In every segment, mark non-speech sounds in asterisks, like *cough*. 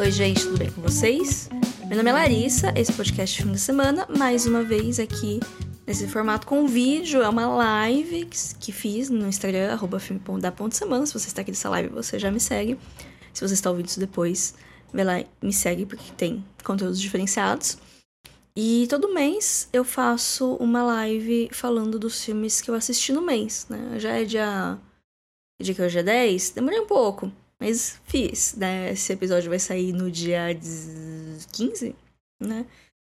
Oi, gente, tudo bem com vocês? Meu nome é Larissa, esse podcast é fim de semana, mais uma vez aqui nesse formato com vídeo, é uma live que fiz no Instagram, arroba semana. Se você está aqui nessa live, você já me segue. Se você está ouvindo isso depois, vai lá e me segue, porque tem conteúdos diferenciados. E todo mês eu faço uma live falando dos filmes que eu assisti no mês, né? Já é dia. Dia que hoje é 10, demorei um pouco, mas fiz, né? Esse episódio vai sair no dia 15, né?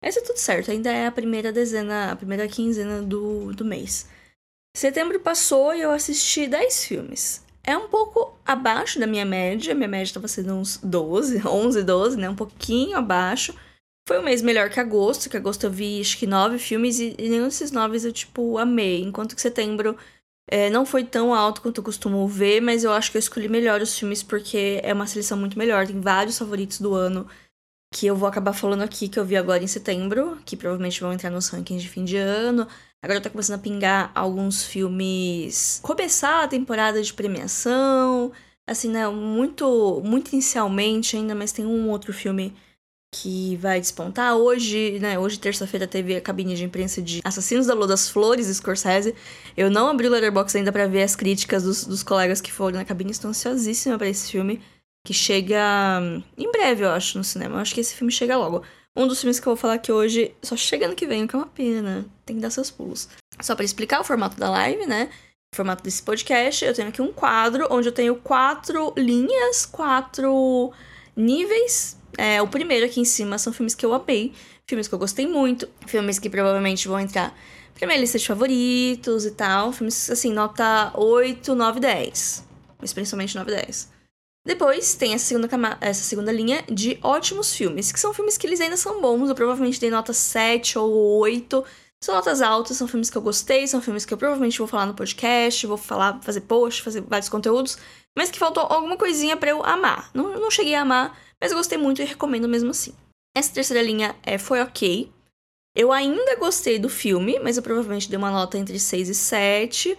Essa é tudo certo, ainda é a primeira dezena, a primeira quinzena do, do mês. Setembro passou e eu assisti 10 filmes. É um pouco abaixo da minha média, minha média estava sendo uns 12, 11, 12, né? Um pouquinho abaixo. Foi um mês melhor que agosto, que agosto eu vi acho que nove filmes e, e nenhum desses nove eu, tipo, amei. Enquanto que setembro é, não foi tão alto quanto eu costumo ver, mas eu acho que eu escolhi melhor os filmes porque é uma seleção muito melhor. Tem vários favoritos do ano que eu vou acabar falando aqui, que eu vi agora em setembro, que provavelmente vão entrar nos rankings de fim de ano. Agora tá começando a pingar alguns filmes. Começar a temporada de premiação. Assim, né? Muito, muito inicialmente ainda, mas tem um outro filme que vai despontar. Hoje, né, hoje terça-feira teve a cabine de imprensa de Assassinos da Lua das Flores, Scorsese. Eu não abri o Letterboxd ainda para ver as críticas dos, dos colegas que foram na cabine, estou ansiosíssima para esse filme, que chega hum, em breve, eu acho, no cinema. Eu acho que esse filme chega logo. Um dos filmes que eu vou falar aqui hoje só chega ano que vem, o que é uma pena. Tem que dar seus pulos. Só para explicar o formato da live, né? O formato desse podcast, eu tenho aqui um quadro onde eu tenho quatro linhas, quatro níveis é, o primeiro aqui em cima são filmes que eu amei, filmes que eu gostei muito, filmes que provavelmente vão entrar pra minha lista de favoritos e tal. Filmes, assim, nota 8, 9, 10. Mas principalmente 9, 10. Depois tem essa segunda, essa segunda linha de ótimos filmes, que são filmes que eles ainda são bons. Eu provavelmente dei nota 7 ou 8. São notas altas, são filmes que eu gostei, são filmes que eu provavelmente vou falar no podcast, vou falar, fazer post, fazer vários conteúdos, mas que faltou alguma coisinha para eu amar. Não, não cheguei a amar, mas gostei muito e recomendo mesmo assim. Essa terceira linha é, foi ok. Eu ainda gostei do filme, mas eu provavelmente dei uma nota entre 6 e 7.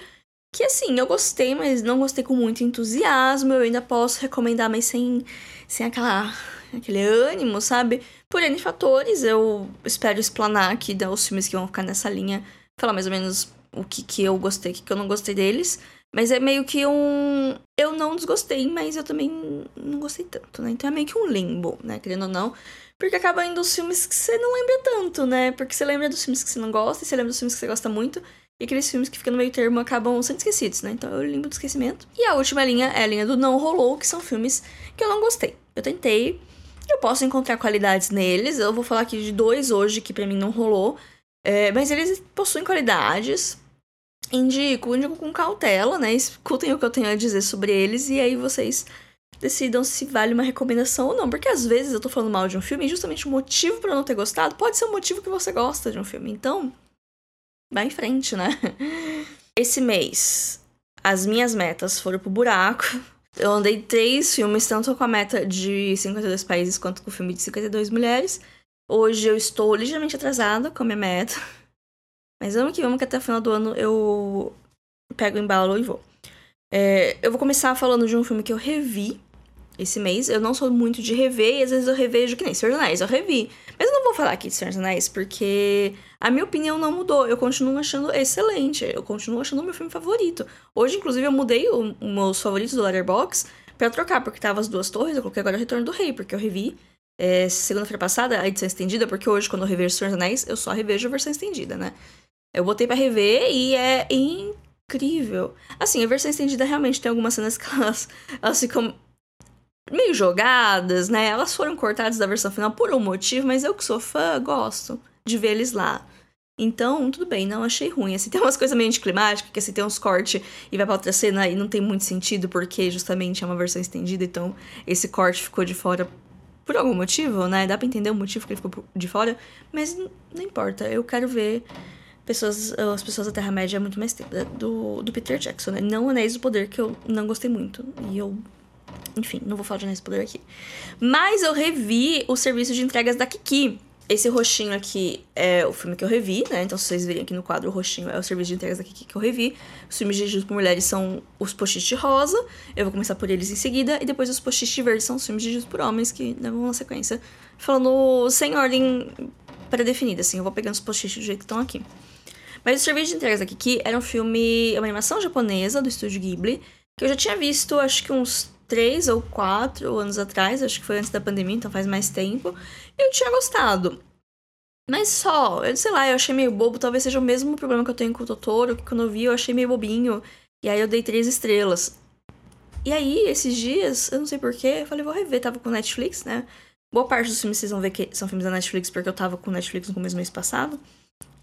Que assim, eu gostei, mas não gostei com muito entusiasmo. Eu ainda posso recomendar, mas sem, sem aquela, aquele ânimo, sabe? Por N fatores, eu espero explanar aqui os filmes que vão ficar nessa linha. Falar mais ou menos o que, que eu gostei, o que, que eu não gostei deles. Mas é meio que um. Eu não desgostei, mas eu também não gostei tanto, né? Então é meio que um limbo, né? Querendo ou não. Porque acaba indo os filmes que você não lembra tanto, né? Porque você lembra dos filmes que você não gosta e você lembra dos filmes que você gosta muito. E aqueles filmes que ficam no meio termo acabam sendo esquecidos, né? Então eu limbo do esquecimento. E a última linha é a linha do não rolou, que são filmes que eu não gostei. Eu tentei, eu posso encontrar qualidades neles. Eu vou falar aqui de dois hoje que para mim não rolou. É, mas eles possuem qualidades indico, indico com cautela, né? Escutem o que eu tenho a dizer sobre eles e aí vocês decidam se vale uma recomendação ou não. Porque às vezes eu tô falando mal de um filme e justamente o motivo para não ter gostado pode ser o motivo que você gosta de um filme. Então, vai em frente, né? *laughs* Esse mês, as minhas metas foram pro buraco. Eu andei três filmes, tanto com a meta de 52 países quanto com o filme de 52 mulheres. Hoje eu estou ligeiramente atrasada com a minha meta. Mas vamos que vamos que até o final do ano eu pego o embalo e vou. É, eu vou começar falando de um filme que eu revi esse mês. Eu não sou muito de rever, e às vezes eu revejo que nem Senhor dos Anéis, eu revi. Mas eu não vou falar aqui de Senhor dos Anéis, porque a minha opinião não mudou. Eu continuo achando excelente. Eu continuo achando o meu filme favorito. Hoje, inclusive, eu mudei os meus favoritos do Letterboxd pra trocar, porque tava as duas torres, eu coloquei agora o Retorno do Rei, porque eu revi é, segunda-feira passada a edição estendida, porque hoje, quando eu revejo Senhor dos Anéis, eu só revejo a versão estendida, né? Eu botei para rever e é incrível. Assim, a versão estendida realmente tem algumas cenas que elas, elas ficam meio jogadas, né? Elas foram cortadas da versão final por um motivo, mas eu que sou fã, gosto de ver eles lá. Então, tudo bem, não achei ruim. Assim, tem umas coisas meio anticlimáticas, que assim, tem uns cortes e vai pra outra cena e não tem muito sentido, porque justamente é uma versão estendida, então esse corte ficou de fora por algum motivo, né? Dá pra entender o motivo que ele ficou de fora, mas não importa, eu quero ver pessoas, as pessoas da Terra-média muito mais tempo. Do, do Peter Jackson, né? Não Anéis do Poder, que eu não gostei muito. E eu. Enfim, não vou falar de Poder aqui. Mas eu revi o serviço de entregas da Kiki. esse roxinho aqui é o filme que eu revi, né? Então, se vocês virem aqui no quadro, o roxinho é o serviço de entregas aqui que eu revi. Os filmes dirigidos por mulheres são os post-it rosa. Eu vou começar por eles em seguida. E depois os post-it verdes são os filmes dirigidos por homens, que vão na sequência. Falando sem ordem pré-definida, assim. Eu vou pegando os post-its do jeito que estão aqui. Mas o serviço de entregas aqui que era um filme, uma animação japonesa do estúdio Ghibli, que eu já tinha visto, acho que uns três ou quatro anos atrás, acho que foi antes da pandemia, então faz mais tempo. Eu tinha gostado. Mas só, eu sei lá, eu achei meio bobo, talvez seja o mesmo problema que eu tenho com o Totoro, que quando eu vi eu achei meio bobinho. E aí eu dei três estrelas. E aí, esses dias, eu não sei porquê, eu falei, vou rever, tava com Netflix, né? Boa parte dos filmes vocês vão ver que são filmes da Netflix, porque eu tava com Netflix no começo do mês passado.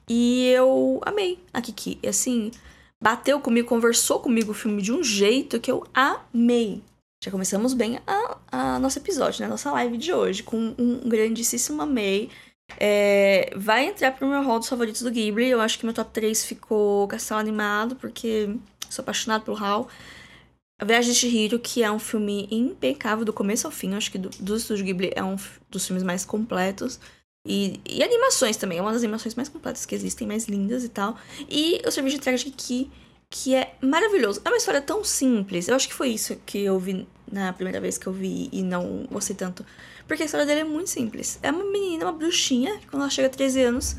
E eu amei a Kiki. E assim, bateu comigo, conversou comigo o filme de um jeito que eu amei. Já começamos bem a, a nosso episódio, né? Nossa live de hoje, com um grandíssimo amei. É, vai entrar pro meu hall dos favoritos do Ghibli. Eu acho que meu top 3 ficou Castelo Animado, porque sou apaixonado pelo Hal. A Viagem de Chihiro, que é um filme impecável do começo ao fim. Eu acho que do, do Estúdio Ghibli é um dos filmes mais completos. E, e animações também. É uma das animações mais completas que existem, mais lindas e tal. E o serviço de entrega de que é maravilhoso. É uma história tão simples. Eu acho que foi isso que eu vi na primeira vez que eu vi e não gostei tanto. Porque a história dele é muito simples. É uma menina, uma bruxinha, que quando ela chega a 13 anos,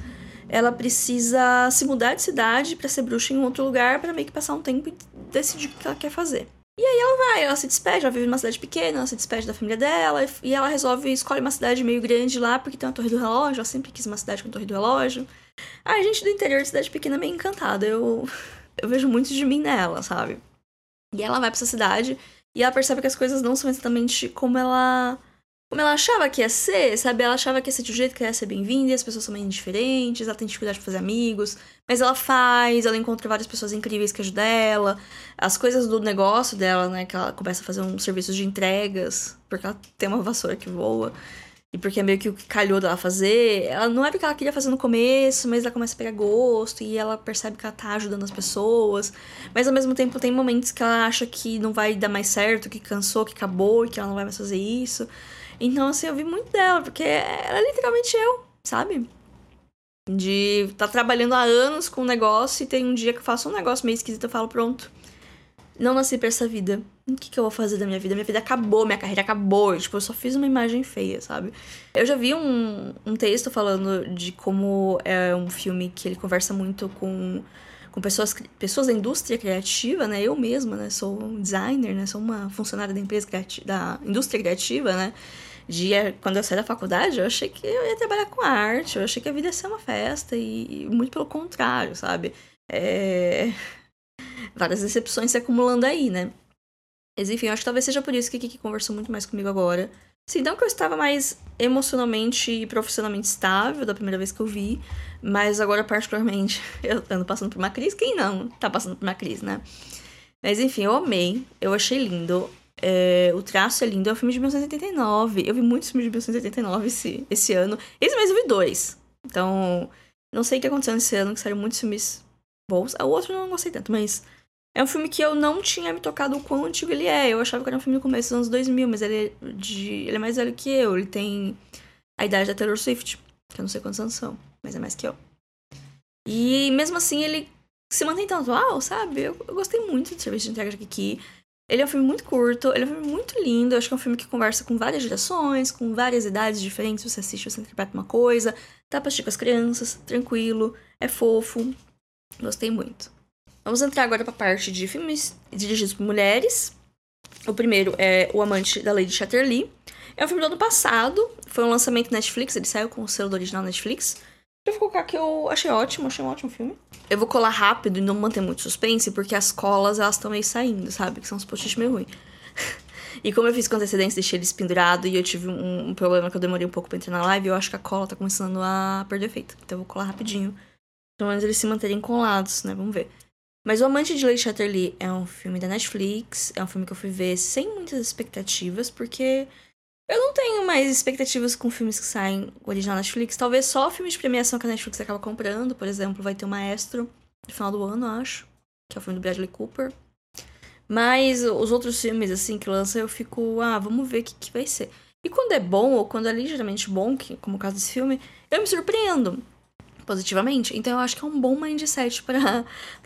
ela precisa se mudar de cidade para ser bruxa em outro lugar para meio que passar um tempo e decidir o que ela quer fazer. E aí ela vai, ela se despede, ela vive numa cidade pequena, ela se despede da família dela, e ela resolve escolher uma cidade meio grande lá, porque tem uma torre do relógio, ela sempre quis uma cidade com torre do relógio. A gente do interior de cidade pequena é meio encantada. Eu eu vejo muito de mim nela, sabe? E ela vai pra essa cidade e ela percebe que as coisas não são exatamente como ela como ela achava que ia ser, sabe? Ela achava que ia ser de um jeito que ia ser bem-vinda e as pessoas são meio indiferentes, ela tem dificuldade de fazer amigos, mas ela faz, ela encontra várias pessoas incríveis que ajudam ela. As coisas do negócio dela, né? Que ela começa a fazer um serviço de entregas, porque ela tem uma vassoura que voa. E porque é meio que o que calhou dela fazer. Ela não era o que ela queria fazer no começo, mas ela começa a pegar gosto e ela percebe que ela tá ajudando as pessoas. Mas ao mesmo tempo tem momentos que ela acha que não vai dar mais certo, que cansou, que acabou que ela não vai mais fazer isso. Então, assim, eu vi muito dela, porque ela é literalmente eu, sabe? De tá trabalhando há anos com um negócio e tem um dia que eu faço um negócio meio esquisito e falo, pronto não nasci pra essa vida. O que, que eu vou fazer da minha vida? Minha vida acabou, minha carreira acabou. Tipo, eu só fiz uma imagem feia, sabe? Eu já vi um, um texto falando de como é um filme que ele conversa muito com, com pessoas, pessoas da indústria criativa, né? Eu mesma, né? Sou designer, né? Sou uma funcionária da empresa da indústria criativa, né? De, quando eu saí da faculdade, eu achei que eu ia trabalhar com arte, eu achei que a vida ia ser uma festa, e, e muito pelo contrário, sabe? É várias decepções se acumulando aí, né? Mas enfim, eu acho que talvez seja por isso que Kiki conversou muito mais comigo agora. Sim, não que eu estava mais emocionalmente e profissionalmente estável da primeira vez que eu vi, mas agora, particularmente, *laughs* eu ando passando por uma crise. Quem não tá passando por uma crise, né? Mas enfim, eu amei, eu achei lindo. É, o traço é lindo, é um filme de 1989. Eu vi muitos filmes de 1989 esse, esse ano. Esse mês eu vi dois. Então, não sei o que aconteceu nesse ano, que saíram muitos filmes bons. O outro eu não gostei tanto, mas é um filme que eu não tinha me tocado o quão antigo ele é. Eu achava que era um filme do começo dos anos 2000, mas ele é, de... ele é mais velho que eu. Ele tem a idade da Taylor Swift, que eu não sei quantos anos são, mas é mais que eu. E mesmo assim ele se mantém tão atual, sabe? Eu, eu gostei muito de Serviço de Entrega de Kiki. Ele é um filme muito curto, ele é um filme muito lindo. Eu acho que é um filme que conversa com várias gerações, com várias idades diferentes. Você assiste, você interpreta uma coisa, tá pra assistir com as crianças, tranquilo, é fofo. Gostei muito. Vamos entrar agora pra parte de filmes dirigidos por mulheres. O primeiro é O Amante da Lady Chatterley. É um filme do ano passado, foi um lançamento Netflix, ele saiu com o selo do original Netflix. Eu vou colocar que eu achei ótimo, achei um ótimo filme. Eu vou colar rápido e não manter muito suspense, porque as colas, elas estão meio saindo, sabe? Que são uns post meio ruins. *laughs* e como eu fiz com antecedência, deixei eles pendurados e eu tive um, um, problema que eu demorei um pouco pra entrar na live, eu acho que a cola tá começando a perder efeito. Então eu vou colar rapidinho. Pelo menos eles se manterem colados, né? Vamos ver. Mas O Amante de Lady Chatterley é um filme da Netflix, é um filme que eu fui ver sem muitas expectativas, porque eu não tenho mais expectativas com filmes que saem original Netflix. Talvez só filmes de premiação que a Netflix acaba comprando. Por exemplo, vai ter o Maestro no final do ano, acho. Que é o filme do Bradley Cooper. Mas os outros filmes, assim, que lança, eu fico, ah, vamos ver o que, que vai ser. E quando é bom, ou quando é ligeiramente bom, que, como o caso desse filme, eu me surpreendo positivamente. Então eu acho que é um bom mindset *laughs* pra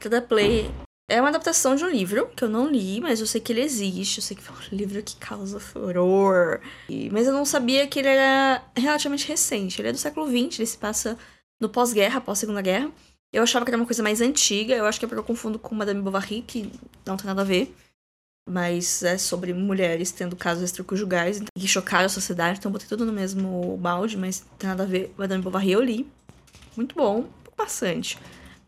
dar play. É uma adaptação de um livro que eu não li, mas eu sei que ele existe. Eu sei que foi um livro que causa furor. E, mas eu não sabia que ele era relativamente recente. Ele é do século XX, ele se passa no pós-guerra, pós-segunda guerra. Eu achava que era uma coisa mais antiga. Eu acho que é porque eu confundo com Madame Bovary, que não tem nada a ver. Mas é sobre mulheres tendo casos extraconjugais que chocaram a sociedade. Então botei tudo no mesmo balde, mas tem nada a ver. Madame Bovary eu li muito bom, bastante.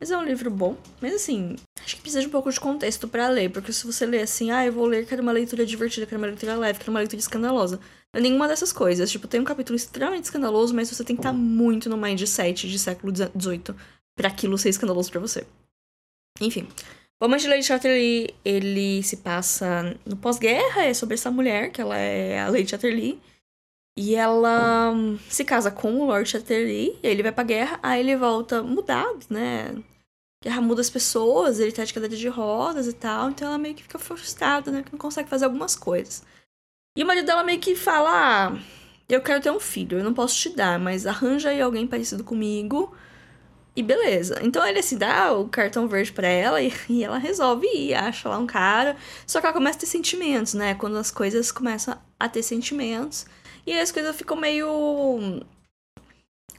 Mas é um livro bom. Mas assim, acho que precisa de um pouco de contexto para ler. Porque se você ler assim, ah, eu vou ler, quero uma leitura divertida, quero uma leitura leve, quero uma leitura escandalosa. Não é nenhuma dessas coisas. Tipo, tem um capítulo extremamente escandaloso, mas você tem que estar muito no mindset de século XVIII para aquilo ser escandaloso para você. Enfim. O Amante de Lady Chatterley, ele se passa no pós-guerra, é sobre essa mulher, que ela é a Lady Chatterley. E ela hum, se casa com o Lord Chatterley, ele vai pra guerra, aí ele volta mudado, né? Guerra muda as pessoas, ele tá de cadeira de rodas e tal, então ela meio que fica frustrada, né? Que não consegue fazer algumas coisas. E o marido dela meio que fala: ah, eu quero ter um filho, eu não posso te dar, mas arranja aí alguém parecido comigo. E beleza. Então ele se dá o cartão verde para ela e, *laughs* e, ela resolve ir, acha lá um cara. Só que ela começa a ter sentimentos, né? Quando as coisas começam a ter sentimentos. E as coisas ficam meio.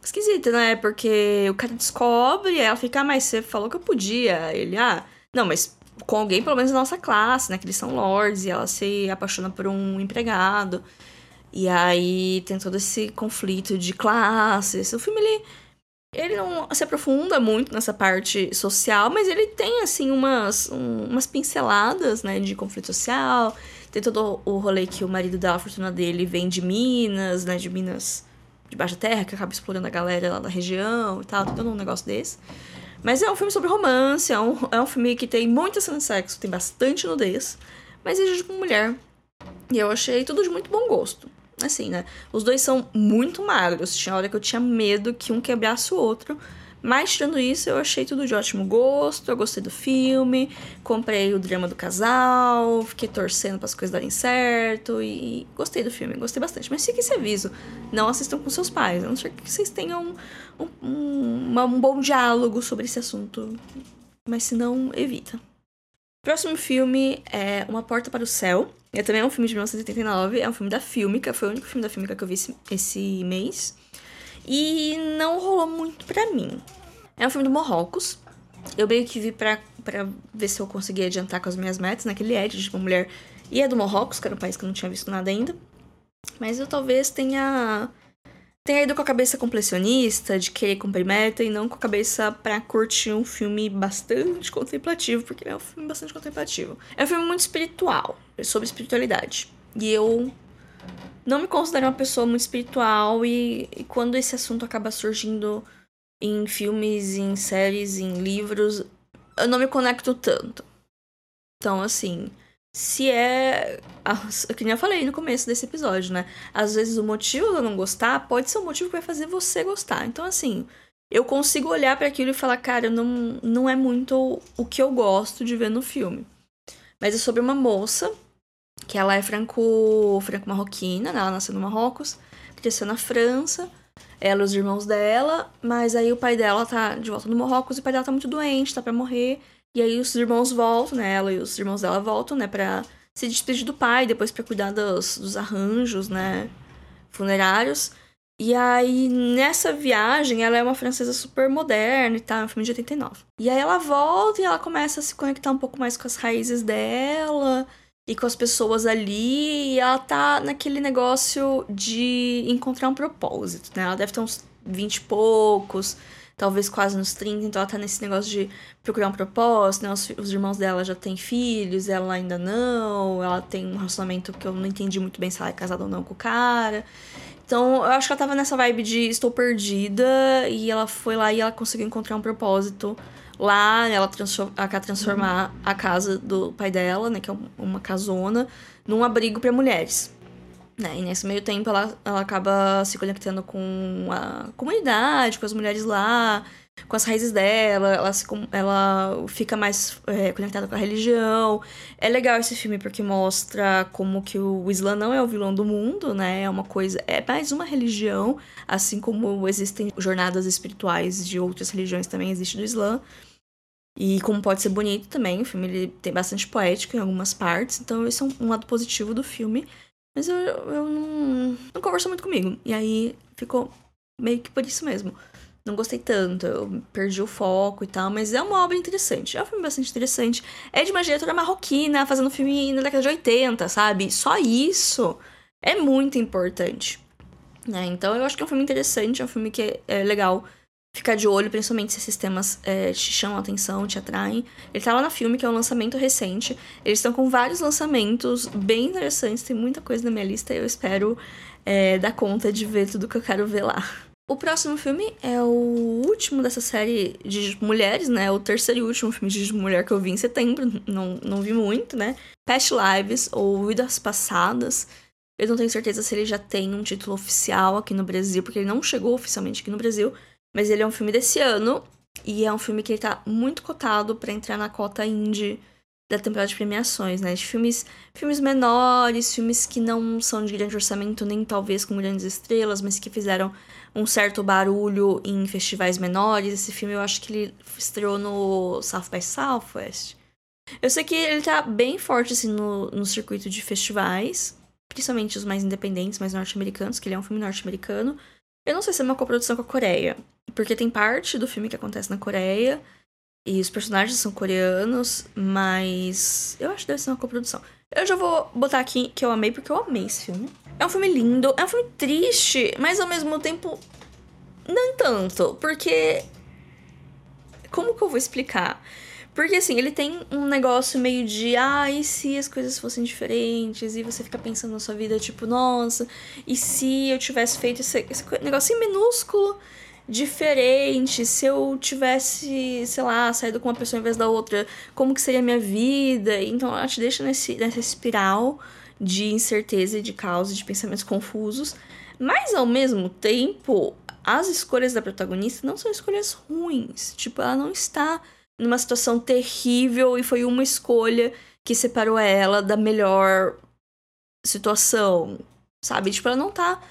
esquisitas, né? Porque o cara descobre, ela fica, ah, mas você falou que eu podia. Ele, ah, não, mas com alguém pelo menos da nossa classe, né? Que eles são lords, e ela se apaixona por um empregado. E aí tem todo esse conflito de classes. O filme, ele, ele não se aprofunda muito nessa parte social, mas ele tem, assim, umas, um, umas pinceladas, né? De conflito social, tem todo o rolê que o marido da fortuna dele vem de Minas, né? De Minas de baixa terra, que acaba explorando a galera lá da região e tal, todo um negócio desse. Mas é um filme sobre romance, é um, é um filme que tem muita cena de sexo, tem bastante nudez, mas é de uma mulher. E eu achei tudo de muito bom gosto. Assim, né? Os dois são muito magros. Tinha hora que eu tinha medo que um quebrasse o outro. Mas tirando isso, eu achei tudo de ótimo gosto, eu gostei do filme, comprei o drama do casal, fiquei torcendo para as coisas darem certo e gostei do filme, gostei bastante. Mas fique esse aviso, não assistam com seus pais, a não ser que vocês tenham um, um, um bom diálogo sobre esse assunto, mas se não, evita. Próximo filme é Uma Porta para o Céu. É também um filme de 1989, é um filme da Filmica, foi o único filme da Filmica que eu vi esse, esse mês. E não rolou muito pra mim. É um filme do Marrocos. Eu meio que vi pra, pra ver se eu conseguia adiantar com as minhas metas naquele edge de uma mulher. E é do Marrocos, que era um país que eu não tinha visto nada ainda. Mas eu talvez tenha. Tenha ido com a cabeça completionista, de querer cumprir meta, e não com a cabeça pra curtir um filme bastante contemplativo, porque é um filme bastante contemplativo. É um filme muito espiritual, é sobre espiritualidade. E eu não me considero uma pessoa muito espiritual e, e, quando esse assunto acaba surgindo em filmes, em séries, em livros, eu não me conecto tanto. Então, assim, se é. Que nem eu falei no começo desse episódio, né? Às vezes o motivo de eu não gostar pode ser o motivo que vai fazer você gostar. Então, assim, eu consigo olhar para aquilo e falar, cara, não, não é muito o que eu gosto de ver no filme. Mas é sobre uma moça que ela é franco, franco-marroquina, né? Ela nasceu no Marrocos, cresceu na França, ela e os irmãos dela, mas aí o pai dela tá de volta no Marrocos e o pai dela tá muito doente, tá para morrer. E aí os irmãos voltam, né? Ela e os irmãos dela voltam, né, pra se despedir do pai, depois para cuidar dos, dos arranjos, né, funerários. E aí, nessa viagem, ela é uma francesa super moderna e tal, é um filme de 89. E aí ela volta e ela começa a se conectar um pouco mais com as raízes dela e com as pessoas ali, e ela tá naquele negócio de encontrar um propósito, né? Ela deve ter uns 20 e poucos, talvez quase nos 30, então ela tá nesse negócio de procurar um propósito, né? Os, os irmãos dela já têm filhos, ela ainda não, ela tem um relacionamento que eu não entendi muito bem se ela é casada ou não com o cara. Então, eu acho que ela tava nessa vibe de estou perdida, e ela foi lá e ela conseguiu encontrar um propósito Lá ela, transforma, ela quer transformar uhum. a casa do pai dela, né, que é uma casona, num abrigo para mulheres. Né? E nesse meio tempo ela, ela acaba se conectando com a comunidade, com as mulheres lá, com as raízes dela, ela, se, ela fica mais é, conectada com a religião. É legal esse filme porque mostra como que o Islã não é o vilão do mundo, né? É uma coisa, é mais uma religião, assim como existem jornadas espirituais de outras religiões também existe do Islã. E como pode ser bonito também, o filme ele tem bastante poética em algumas partes, então esse é um, lado positivo do filme. Mas eu, eu não, não conversou muito comigo. E aí ficou meio que por isso mesmo não gostei tanto, eu perdi o foco e tal, mas é uma obra interessante. É um filme bastante interessante. É de uma diretora marroquina, fazendo filme na década de 80, sabe? Só isso é muito importante. Né? Então eu acho que é um filme interessante, é um filme que é legal ficar de olho, principalmente se esses temas é, te chamam a atenção, te atraem. Ele tá lá na filme, que é um lançamento recente. Últimos estão com vários lançamentos bem interessantes, tem muita coisa na minha lista e eu espero é, dar conta de ver tudo que eu quero ver lá. O próximo filme é o último dessa série de mulheres, né? O terceiro e último filme de mulher que eu vi em setembro. Não, não vi muito, né? Past Lives, ou Vidas Passadas. Eu não tenho certeza se ele já tem um título oficial aqui no Brasil, porque ele não chegou oficialmente aqui no Brasil. Mas ele é um filme desse ano. E é um filme que ele tá muito cotado para entrar na cota indie da temporada de premiações, né? De filmes, filmes menores, filmes que não são de grande orçamento, nem talvez com grandes estrelas, mas que fizeram um certo barulho em festivais menores. Esse filme eu acho que ele estreou no South by Southwest. Eu sei que ele tá bem forte assim no, no circuito de festivais, principalmente os mais independentes, mais norte-americanos, que ele é um filme norte-americano. Eu não sei se é uma coprodução com a Coreia, porque tem parte do filme que acontece na Coreia e os personagens são coreanos, mas eu acho que deve ser uma coprodução. Eu já vou botar aqui que eu amei, porque eu amei esse filme. É um filme lindo, é um filme triste, mas ao mesmo tempo não tanto, porque como que eu vou explicar? Porque assim, ele tem um negócio meio de, ah, e se as coisas fossem diferentes? E você fica pensando na sua vida, tipo, nossa, e se eu tivesse feito esse, esse negocinho minúsculo diferente, se eu tivesse, sei lá, saído com uma pessoa em vez da outra, como que seria a minha vida? Então ela te deixa nesse, nessa espiral de incerteza e de caos de pensamentos confusos. Mas ao mesmo tempo, as escolhas da protagonista não são escolhas ruins. Tipo, ela não está numa situação terrível e foi uma escolha que separou ela da melhor situação, sabe? Tipo, ela não tá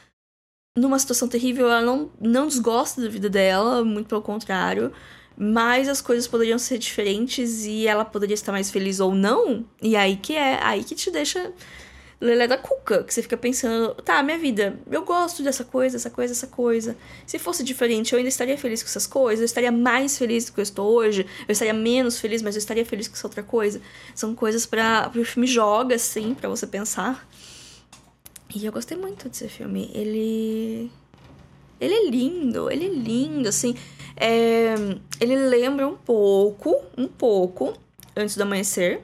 numa situação terrível, ela não, não desgosta da vida dela, muito pelo contrário. Mas as coisas poderiam ser diferentes e ela poderia estar mais feliz ou não. E aí que é, aí que te deixa lelé da cuca, que você fica pensando, tá, minha vida, eu gosto dessa coisa, essa coisa, essa coisa. Se fosse diferente, eu ainda estaria feliz com essas coisas, eu estaria mais feliz do que eu estou hoje, eu estaria menos feliz, mas eu estaria feliz com essa outra coisa. São coisas para o filme joga, assim, para você pensar. E eu gostei muito desse filme. Ele. Ele é lindo, ele é lindo, assim. É... Ele lembra um pouco, um pouco, Antes do Amanhecer.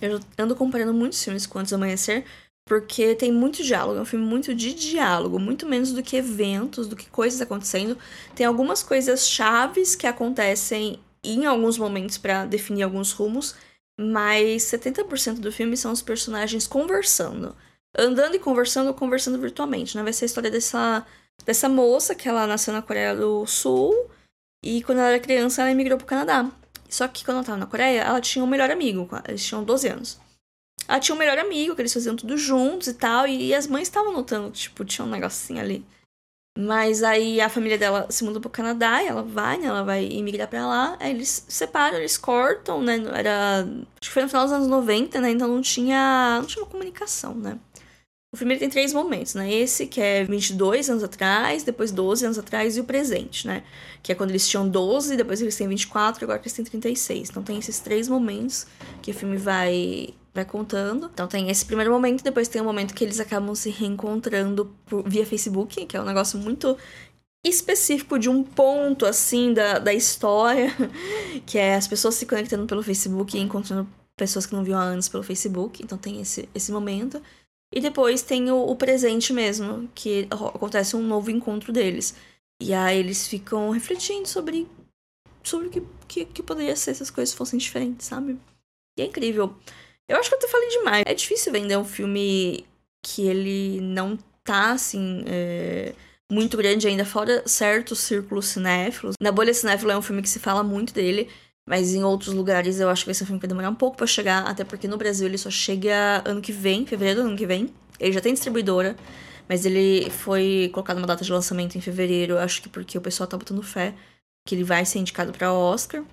Eu ando comparando muitos filmes com Antes do Amanhecer, porque tem muito diálogo, é um filme muito de diálogo, muito menos do que eventos, do que coisas acontecendo. Tem algumas coisas chaves que acontecem em alguns momentos para definir alguns rumos, mas 70% do filme são os personagens conversando. Andando e conversando conversando virtualmente, né? Vai ser a história dessa, dessa moça que ela nasceu na Coreia do Sul e quando ela era criança ela emigrou pro Canadá. Só que quando ela tava na Coreia, ela tinha um melhor amigo. Eles tinham 12 anos. Ela tinha um melhor amigo, que eles faziam tudo juntos e tal. E, as mães estavam notando, tipo, tinha um negocinho ali. Mas aí a família dela se mudou pro Canadá e ela vai, né? Ela vai emigrar pra lá. Aí eles separam, eles cortam, né? Era. Acho que foi no final dos anos 90, né? Então não tinha. Não tinha comunicação, né? O filme tem três momentos, né? Esse que é 22 anos atrás, depois 12 anos atrás e o presente, né? Que é quando eles tinham 12, depois eles têm 24 e agora eles têm 36. Então tem esses três momentos que o filme vai vai contando. Então tem esse primeiro momento, depois tem o momento que eles acabam se reencontrando por, via Facebook, que é um negócio muito específico de um ponto assim da, da história, *laughs* que é as pessoas se conectando pelo Facebook e encontrando pessoas que não viam há anos pelo Facebook. Então tem esse, esse momento. E depois tem o, o presente mesmo, que acontece um novo encontro deles. E aí eles ficam refletindo sobre, sobre o que, que, que poderia ser se as coisas fossem diferentes, sabe? E é incrível. Eu acho que eu até falei demais. É difícil vender um filme que ele não tá, assim, é, muito grande ainda, fora certos círculos cinéfilos. Na Bolha Cinéfila é um filme que se fala muito dele, mas em outros lugares eu acho que vai ser um filme que vai demorar um pouco para chegar, até porque no Brasil ele só chega ano que vem, fevereiro do ano que vem. Ele já tem distribuidora, mas ele foi colocado uma data de lançamento em fevereiro, acho que porque o pessoal tá botando fé que ele vai ser indicado para Oscar.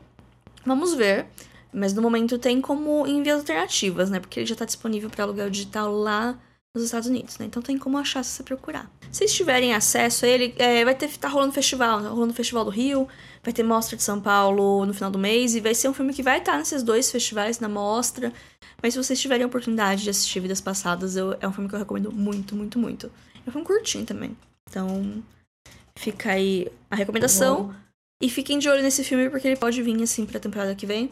Vamos ver. Mas no momento tem como em vias alternativas, né? Porque ele já tá disponível para aluguel digital lá nos Estados Unidos, né? Então tem como achar se você procurar. Se vocês tiverem acesso a ele, é, vai ter tá rolando festival, tá rolando festival do Rio, vai ter mostra de São Paulo no final do mês e vai ser um filme que vai estar tá nesses dois festivais na mostra. Mas se vocês tiverem a oportunidade de assistir Vidas Passadas, eu, é um filme que eu recomendo muito, muito, muito. É um filme curtinho também. Então, fica aí a recomendação. E fiquem de olho nesse filme porque ele pode vir assim pra temporada que vem.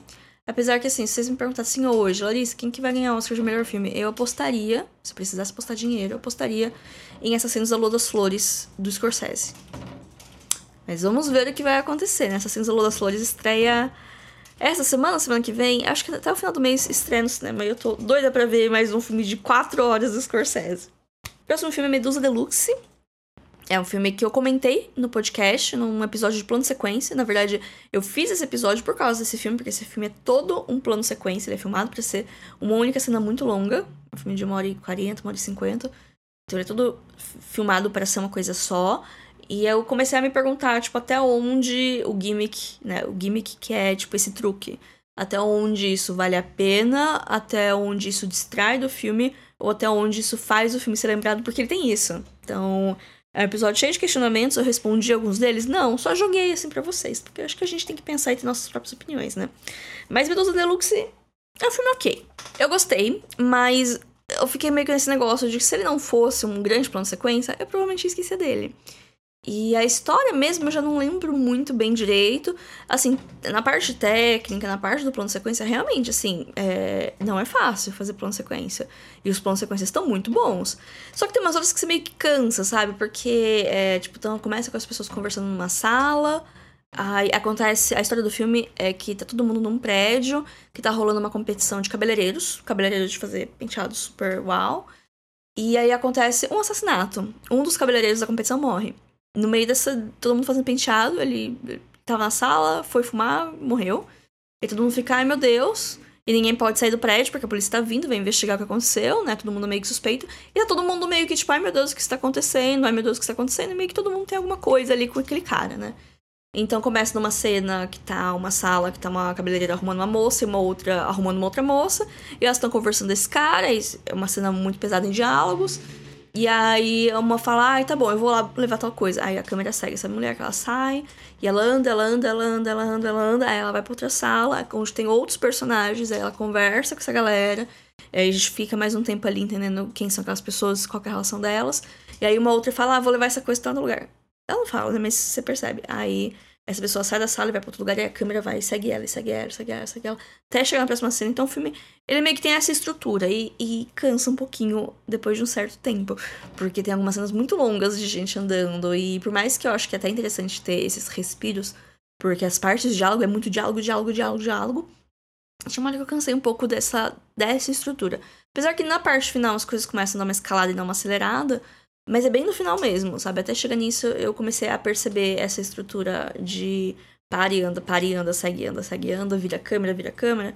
Apesar que, assim, se vocês me perguntassem hoje, Larissa, quem que vai ganhar o Oscar de melhor filme? Eu apostaria, se precisasse apostar dinheiro, eu apostaria em Assassinos da Lua das Flores, do Scorsese. Mas vamos ver o que vai acontecer, né? Assassinos da Lua das Flores estreia essa semana, semana que vem. Acho que até o final do mês estreia no cinema. E eu tô doida pra ver mais um filme de 4 horas do Scorsese. Próximo filme é Medusa Deluxe. É um filme que eu comentei no podcast, num episódio de plano sequência. Na verdade, eu fiz esse episódio por causa desse filme, porque esse filme é todo um plano sequência. Ele é filmado para ser uma única cena muito longa. Um filme de uma hora e quarenta, uma hora e cinquenta. Então ele é todo filmado para ser uma coisa só. E eu comecei a me perguntar, tipo, até onde o gimmick, né? O gimmick que é, tipo, esse truque. Até onde isso vale a pena, até onde isso distrai do filme, ou até onde isso faz o filme ser lembrado, porque ele tem isso. Então, é um episódio cheio de questionamentos, eu respondi alguns deles. Não, só joguei assim para vocês, porque acho que a gente tem que pensar e ter nossas próprias opiniões, né? Mas Medusa Deluxe é um filme ok. Eu gostei, mas eu fiquei meio que nesse negócio de que se ele não fosse um grande plano de sequência, eu provavelmente ia esquecer dele. E a história mesmo eu já não lembro muito bem direito. Assim, na parte técnica, na parte do plano sequência, realmente, assim, é... não é fácil fazer plano sequência. E os planos sequência estão muito bons. Só que tem umas horas que você meio que cansa, sabe? Porque, é, tipo, então começa com as pessoas conversando numa sala. Aí acontece. A história do filme é que tá todo mundo num prédio, que tá rolando uma competição de cabeleireiros. Cabeleireiros de fazer penteados super uau. E aí acontece um assassinato. Um dos cabeleireiros da competição morre no meio dessa. Todo mundo fazendo penteado, ele tava na sala, foi fumar, morreu. E todo mundo fica, ai meu Deus. E ninguém pode sair do prédio porque a polícia tá vindo, vai investigar o que aconteceu, né? Todo mundo meio que suspeito. E tá todo mundo meio que tipo, ai meu Deus, o que está acontecendo? Ai meu Deus, o que está acontecendo? E meio que todo mundo tem alguma coisa ali com aquele cara, né? Então começa numa cena que tá uma sala, que tá uma cabeleireira arrumando uma moça e uma outra arrumando uma outra moça. E elas estão conversando desse cara, é uma cena muito pesada em diálogos. E aí uma fala, ai, tá bom, eu vou lá levar tal coisa. Aí a câmera segue essa mulher que ela sai, e ela anda, ela anda, ela anda, ela anda, ela anda, aí ela vai pra outra sala, onde tem outros personagens, aí ela conversa com essa galera. Aí a gente fica mais um tempo ali entendendo quem são aquelas pessoas, qual é a relação delas. E aí uma outra fala, ah, vou levar essa coisa tal lugar. Ela não fala, né? Mas você percebe. Aí essa pessoa sai da sala e vai pra outro lugar e a câmera vai e segue ela, e segue ela, segue ela, segue ela, até chegar na próxima cena. Então o filme, ele meio que tem essa estrutura e, e cansa um pouquinho depois de um certo tempo. Porque tem algumas cenas muito longas de gente andando e por mais que eu acho que é até interessante ter esses respiros, porque as partes de diálogo é muito diálogo, diálogo, diálogo, diálogo. Tinha uma hora que eu cansei um pouco dessa, dessa estrutura. Apesar que na parte final as coisas começam a dar uma escalada e dar uma acelerada, mas é bem no final mesmo, sabe? Até chegar nisso, eu comecei a perceber essa estrutura de pare e anda, pare e anda, segue anda, segue anda, vira câmera, vira câmera.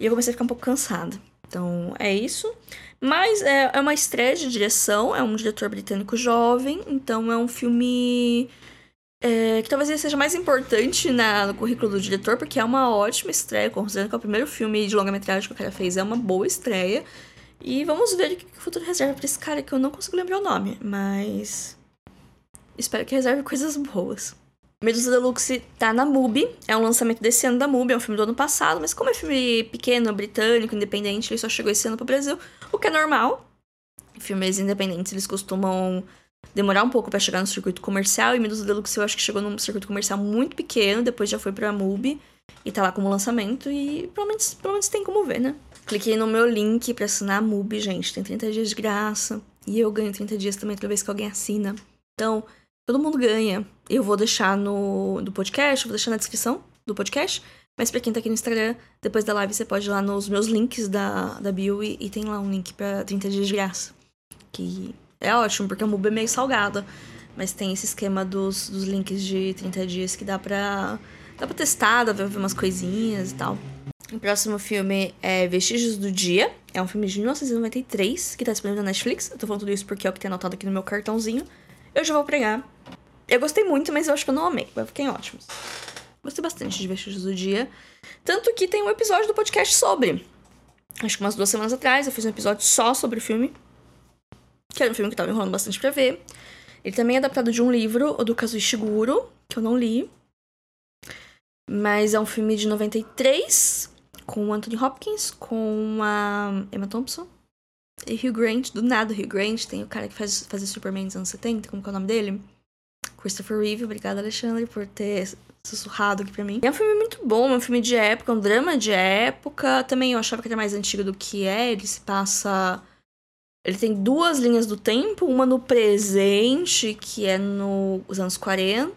E eu comecei a ficar um pouco cansada. Então, é isso. Mas é, é uma estreia de direção, é um diretor britânico jovem, então é um filme é, que talvez seja mais importante na, no currículo do diretor, porque é uma ótima estreia, considerando que é o primeiro filme de longa-metragem que o cara fez, é uma boa estreia. E vamos ver o que o futuro reserva pra esse cara que eu não consigo lembrar o nome, mas. Espero que reserve coisas boas. Medusa Deluxe tá na MUBI, é um lançamento desse ano da MUBI, é um filme do ano passado, mas como é filme pequeno, britânico, independente, ele só chegou esse ano pro Brasil, o que é normal. Filmes independentes, eles costumam demorar um pouco para chegar no circuito comercial, e Medusa Deluxe eu acho que chegou num circuito comercial muito pequeno, depois já foi pra MUBI, e tá lá como lançamento, e pelo menos, pelo menos tem como ver, né? Cliquei no meu link para assinar a MUBI, gente. Tem 30 dias de graça. E eu ganho 30 dias também toda vez que alguém assina. Então, todo mundo ganha. Eu vou deixar no, no podcast, vou deixar na descrição do podcast. Mas pra quem tá aqui no Instagram, depois da live você pode ir lá nos meus links da, da bio e, e tem lá um link pra 30 dias de graça. Que é ótimo, porque a MUBI é meio salgada. Mas tem esse esquema dos, dos links de 30 dias que dá pra, dá pra testar, dá pra ver umas coisinhas e tal. O próximo filme é Vestígios do Dia. É um filme de 1993 que tá disponível na Netflix. Eu tô falando tudo isso porque é o que tem anotado aqui no meu cartãozinho. Eu já vou pregar. Eu gostei muito, mas eu acho que eu não amei. Mas fiquei ótimos. Gostei bastante de Vestígios do Dia. Tanto que tem um episódio do podcast sobre. Acho que umas duas semanas atrás eu fiz um episódio só sobre o filme. Que era um filme que eu tava enrolando bastante pra ver. Ele também é adaptado de um livro, o do Kazuo Ishiguro, que eu não li. Mas é um filme de 93, com o Anthony Hopkins, com a Emma Thompson e Hugh Grant. Do nada, Hugh Grant tem o cara que faz, fazia Superman nos anos 70, como que é o nome dele? Christopher Reeve. Obrigada, Alexandre, por ter sussurrado aqui pra mim. É um filme muito bom, é um filme de época, um drama de época. Também eu achava que era mais antigo do que é. Ele se passa ele tem duas linhas do tempo, uma no presente, que é nos anos 40,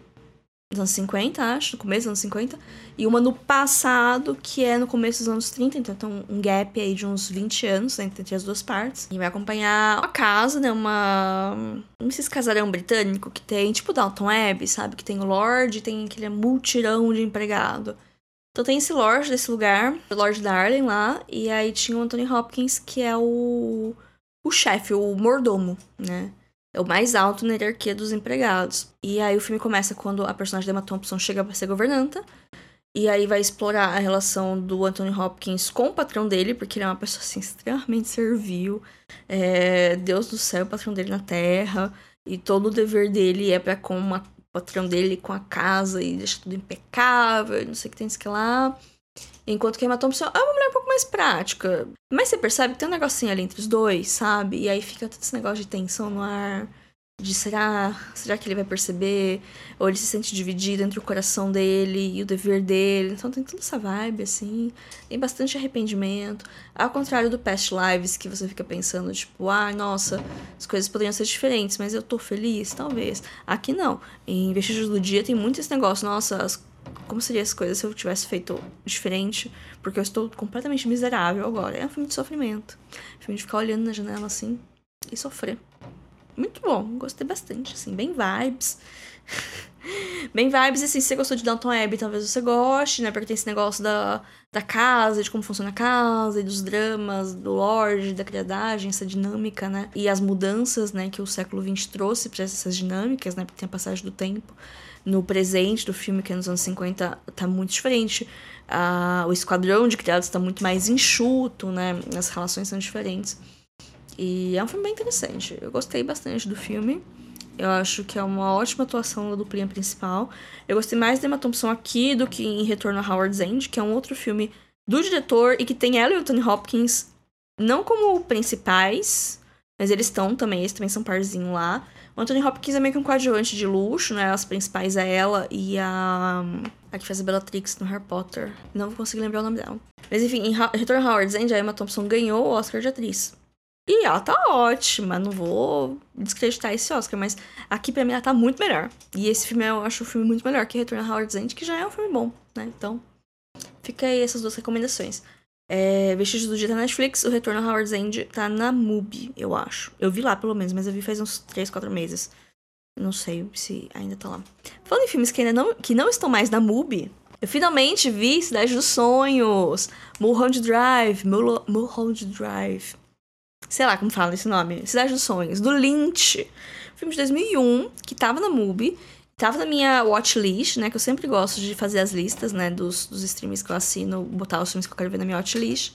nos anos 50, acho, no começo dos anos 50, e uma no passado, que é no começo dos anos 30, então tem um gap aí de uns 20 anos entre as duas partes. E vai acompanhar uma casa, né, uma... Um esses casarão britânico que tem, tipo Dalton Webb, sabe? Que tem o Lord tem aquele multirão de empregado. Então tem esse Lord desse lugar, o Lord Darling lá, e aí tinha o Anthony Hopkins, que é o o chefe, o mordomo, né? É o mais alto na hierarquia dos empregados. E aí o filme começa quando a personagem da Emma Thompson chega pra ser governanta. E aí vai explorar a relação do Anthony Hopkins com o patrão dele, porque ele é uma pessoa assim, extremamente servil. É, Deus do céu, patrão dele na terra. E todo o dever dele é para com o patrão dele com a casa e deixar tudo impecável, não sei o que tem que lá. Enquanto que a Thompson é uma mulher um pouco mais prática. Mas você percebe que tem um negocinho ali entre os dois, sabe? E aí fica todo esse negócio de tensão no ar. De será? Será que ele vai perceber? Ou ele se sente dividido entre o coração dele e o dever dele. Então tem toda essa vibe, assim. Tem bastante arrependimento. Ao contrário do Past Lives, que você fica pensando, tipo, ah, nossa, as coisas poderiam ser diferentes, mas eu tô feliz, talvez. Aqui não. Em Vestígios do Dia tem muito esse negócio, nossa, as como seria as coisas se eu tivesse feito diferente, porque eu estou completamente miserável agora. É um filme de sofrimento. Filme de ficar olhando na janela assim e sofrer. Muito bom, gostei bastante, assim, bem vibes. *laughs* bem vibes, assim, se você gostou de Downton Abbey, talvez você goste, né? Porque tem esse negócio da, da casa, de como funciona a casa, e dos dramas, do Lorde, da criadagem, essa dinâmica, né? E as mudanças, né, que o século XX trouxe para essas dinâmicas, né? Porque tem a passagem do tempo no presente do filme, que é nos anos 50, tá muito diferente. Ah, o esquadrão de criados tá muito mais enxuto, né? As relações são diferentes. E é um filme bem interessante. Eu gostei bastante do filme. Eu acho que é uma ótima atuação da duplinha principal. Eu gostei mais de Emma Thompson aqui do que em Retorno a Howard's End, que é um outro filme do diretor e que tem ela e o Anthony Hopkins não como principais, mas eles estão também, eles também são parzinho lá. O Anthony Hopkins é meio que um coadjuvante de luxo, né? As principais é ela e a. A que faz a Bellatrix no Harry Potter. Não vou conseguir lembrar o nome dela. Mas enfim, em Return Howard's End, a Emma Thompson ganhou o Oscar de atriz. E ela tá ótima, não vou descreditar esse Oscar, mas aqui pra mim ela tá muito melhor. E esse filme eu acho um filme muito melhor que Return Howard's End, que já é um filme bom, né? Então, fica aí essas duas recomendações. É, Vestígios do Dia tá na Netflix, o Retorno a Howard's End tá na MUBI, eu acho. Eu vi lá, pelo menos, mas eu vi faz uns 3, 4 meses. Não sei se ainda tá lá. Falando em filmes que ainda não, que não estão mais na MUBI, eu finalmente vi Cidade dos Sonhos, Mulholland Drive, Mulholland Drive. Sei lá como fala esse nome. Cidade dos Sonhos, do Lynch. Filme de 2001, que tava na MUBI Tava na minha watchlist, né? Que eu sempre gosto de fazer as listas, né? Dos, dos streams que eu assino, botar os filmes que eu quero ver na minha watchlist.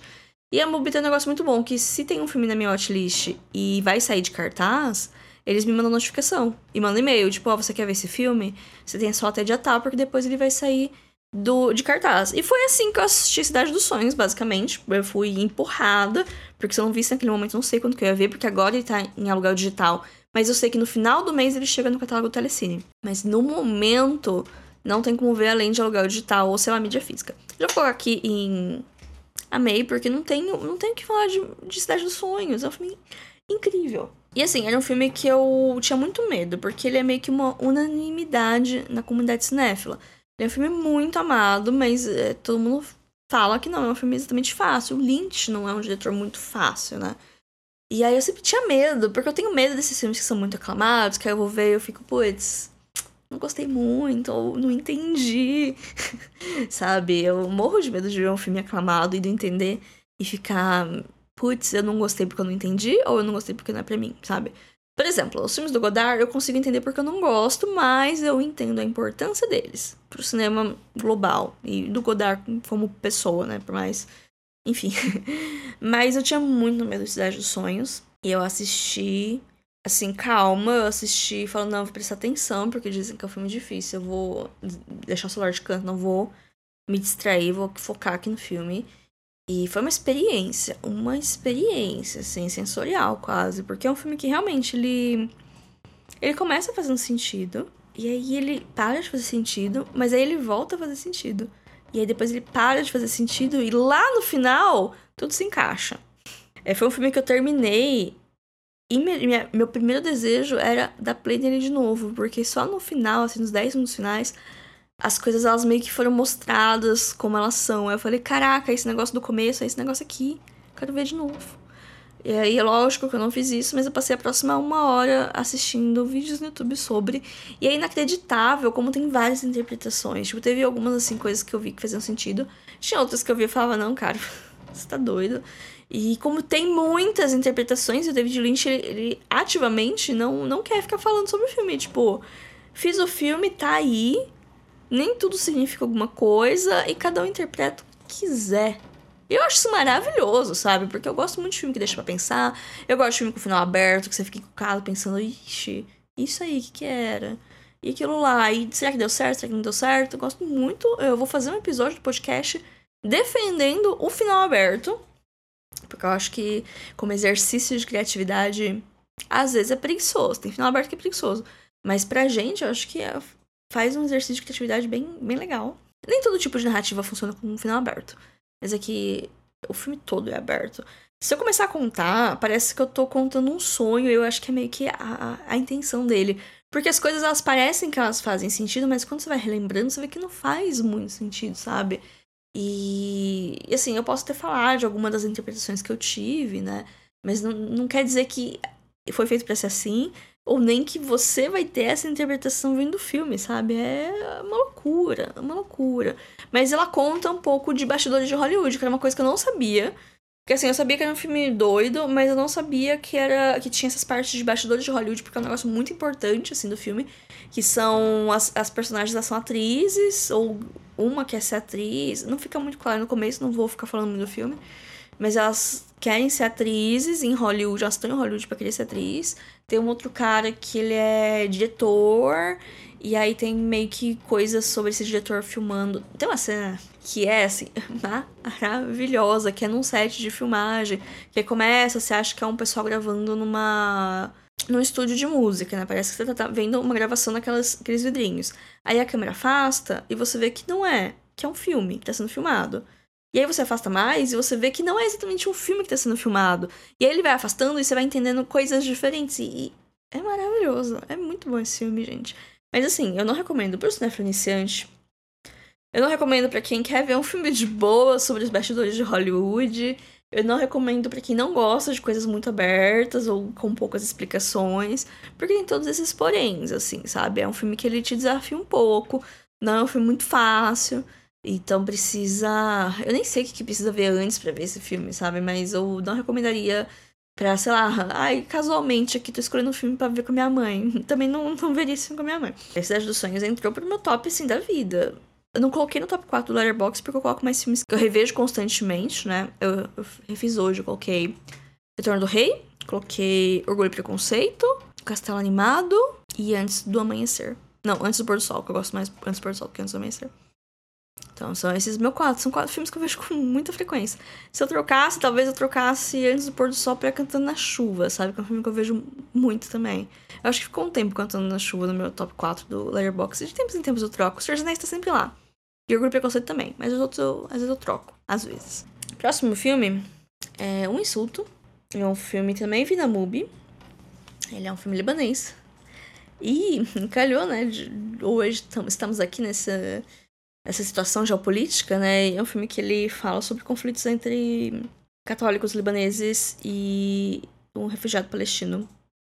E a Mubi tem um negócio muito bom, que se tem um filme na minha watchlist e vai sair de cartaz, eles me mandam notificação. E mandam e-mail, tipo, ó, oh, você quer ver esse filme? Você tem só até dia tal, porque depois ele vai sair do, de cartaz. E foi assim que eu assisti Cidade dos Sonhos, basicamente. Eu fui empurrada, porque se eu não visse naquele momento, não sei quando que eu ia ver, porque agora ele tá em aluguel digital mas eu sei que no final do mês ele chega no catálogo do Telecine. Mas no momento, não tem como ver além de aluguel digital ou, sei lá, mídia física. Já vou aqui em Amei, porque não tenho, não tenho que falar de, de Cidade dos Sonhos. É um filme incrível. E assim, era um filme que eu tinha muito medo, porque ele é meio que uma unanimidade na comunidade cinéfila. Ele é um filme muito amado, mas é, todo mundo fala que não é um filme exatamente fácil. O Lynch não é um diretor muito fácil, né? E aí eu sempre tinha medo, porque eu tenho medo desses filmes que são muito aclamados, que aí eu vou ver e eu fico, putz, não gostei muito, ou não entendi, *laughs* sabe? Eu morro de medo de ver um filme aclamado e de entender e ficar, putz, eu não gostei porque eu não entendi, ou eu não gostei porque não é pra mim, sabe? Por exemplo, os filmes do Godard eu consigo entender porque eu não gosto, mas eu entendo a importância deles pro cinema global e do Godard como pessoa, né? Por mais. Enfim. *laughs* mas eu tinha muito medo de Cidade dos Sonhos. E eu assisti, assim, calma. Eu assisti falando, não, vou prestar atenção, porque dizem que é um filme difícil. Eu vou deixar o celular de canto, não vou me distrair, vou focar aqui no filme. E foi uma experiência, uma experiência, assim, sensorial quase. Porque é um filme que realmente ele. Ele começa fazendo sentido. E aí ele para de fazer sentido, mas aí ele volta a fazer sentido. E aí depois ele para de fazer sentido e lá no final tudo se encaixa. É, foi um filme que eu terminei e minha, meu primeiro desejo era dar play nele de novo, porque só no final, assim, nos 10 minutos finais, as coisas elas meio que foram mostradas como elas são. Aí eu falei, caraca, esse negócio do começo, esse negócio aqui, quero ver de novo. E aí, é lógico que eu não fiz isso, mas eu passei a próxima uma hora assistindo vídeos no YouTube sobre. E é inacreditável como tem várias interpretações. Tipo, teve algumas, assim, coisas que eu vi que faziam sentido. Tinha outras que eu vi e falava, não, cara, *laughs* você tá doido. E como tem muitas interpretações, o David Lynch, ele, ele ativamente não, não quer ficar falando sobre o filme. Tipo, fiz o filme, tá aí, nem tudo significa alguma coisa e cada um interpreta o que quiser. Eu acho isso maravilhoso, sabe? Porque eu gosto muito de filme que deixa pra pensar. Eu gosto de filme com final aberto, que você fica encucado pensando, ixi, isso aí, o que, que era? E aquilo lá, e será que deu certo? Será que não deu certo? Eu gosto muito. Eu vou fazer um episódio do podcast defendendo o final aberto. Porque eu acho que, como exercício de criatividade, às vezes é preguiçoso. Tem final aberto que é preguiçoso. Mas pra gente, eu acho que é faz um exercício de criatividade bem, bem legal. Nem todo tipo de narrativa funciona com um final aberto. Mas é que o filme todo é aberto. Se eu começar a contar, parece que eu tô contando um sonho. Eu acho que é meio que a, a intenção dele. Porque as coisas, elas parecem que elas fazem sentido, mas quando você vai relembrando, você vê que não faz muito sentido, sabe? E, e assim, eu posso até falar de alguma das interpretações que eu tive, né? Mas não, não quer dizer que foi feito para ser assim ou nem que você vai ter essa interpretação vindo do filme, sabe? É uma loucura, uma loucura. Mas ela conta um pouco de bastidores de Hollywood, que era uma coisa que eu não sabia. Porque assim, eu sabia que era um filme doido, mas eu não sabia que era que tinha essas partes de bastidores de Hollywood, porque é um negócio muito importante, assim, do filme. Que são as, as personagens elas são atrizes, ou uma quer ser atriz. Não fica muito claro no começo, não vou ficar falando muito do filme. Mas elas querem ser atrizes em Hollywood, elas estão em Hollywood pra querer ser atriz. Tem um outro cara que ele é diretor. E aí tem meio que coisas sobre esse diretor filmando. Tem uma cena que é, assim, *laughs* maravilhosa, que é num set de filmagem. Que começa, você acha que é um pessoal gravando numa. num estúdio de música, né? Parece que você tá vendo uma gravação naqueles aqueles vidrinhos. Aí a câmera afasta e você vê que não é, que é um filme que tá sendo filmado. E aí você afasta mais e você vê que não é exatamente um filme que está sendo filmado. E aí ele vai afastando e você vai entendendo coisas diferentes. E é maravilhoso. É muito bom esse filme, gente. Mas assim, eu não recomendo pro cinéfilo iniciante. Eu não recomendo para quem quer ver um filme de boa sobre os bastidores de Hollywood. Eu não recomendo para quem não gosta de coisas muito abertas ou com poucas explicações, porque tem todos esses poréns, assim, sabe? É um filme que ele te desafia um pouco, não é um filme muito fácil. Então precisa. Eu nem sei o que precisa ver antes para ver esse filme, sabe? Mas eu não recomendaria pra, sei lá, ai, casualmente aqui tô escolhendo um filme pra ver com a minha mãe. *laughs* Também não, não veria esse filme com a minha mãe. A Cidade dos Sonhos entrou pro meu top, assim, da vida. Eu não coloquei no top 4 do Letterboxd porque eu coloco mais filmes que eu revejo constantemente, né? Eu, eu refiz hoje, eu coloquei Retorno do Rei, coloquei Orgulho e Preconceito, Castelo Animado e Antes do Amanhecer. Não, Antes do Pôr do Sol, que eu gosto mais Antes do Pôr do Sol que Antes do Amanhecer. Então, são esses meus quatro. São quatro filmes que eu vejo *laughs* com muita frequência. Se eu trocasse, talvez eu trocasse Antes do Pôr do Sol pra Cantando na Chuva, sabe? Que é um filme que eu vejo muito também. Eu acho que ficou um tempo Cantando na Chuva no meu top 4 do Letterboxd. De tempos em tempos eu troco. O Senhor Anéis tá sempre lá. E Orgulho e Preconceito também. Mas os outros, eu, às vezes eu troco. Às vezes. Próximo filme é Um Insulto. É um filme também vi na MUBI. Ele é um filme libanês. E *laughs* calhou, né? De, hoje estamos aqui nessa essa situação geopolítica, né? É um filme que ele fala sobre conflitos entre católicos libaneses e um refugiado palestino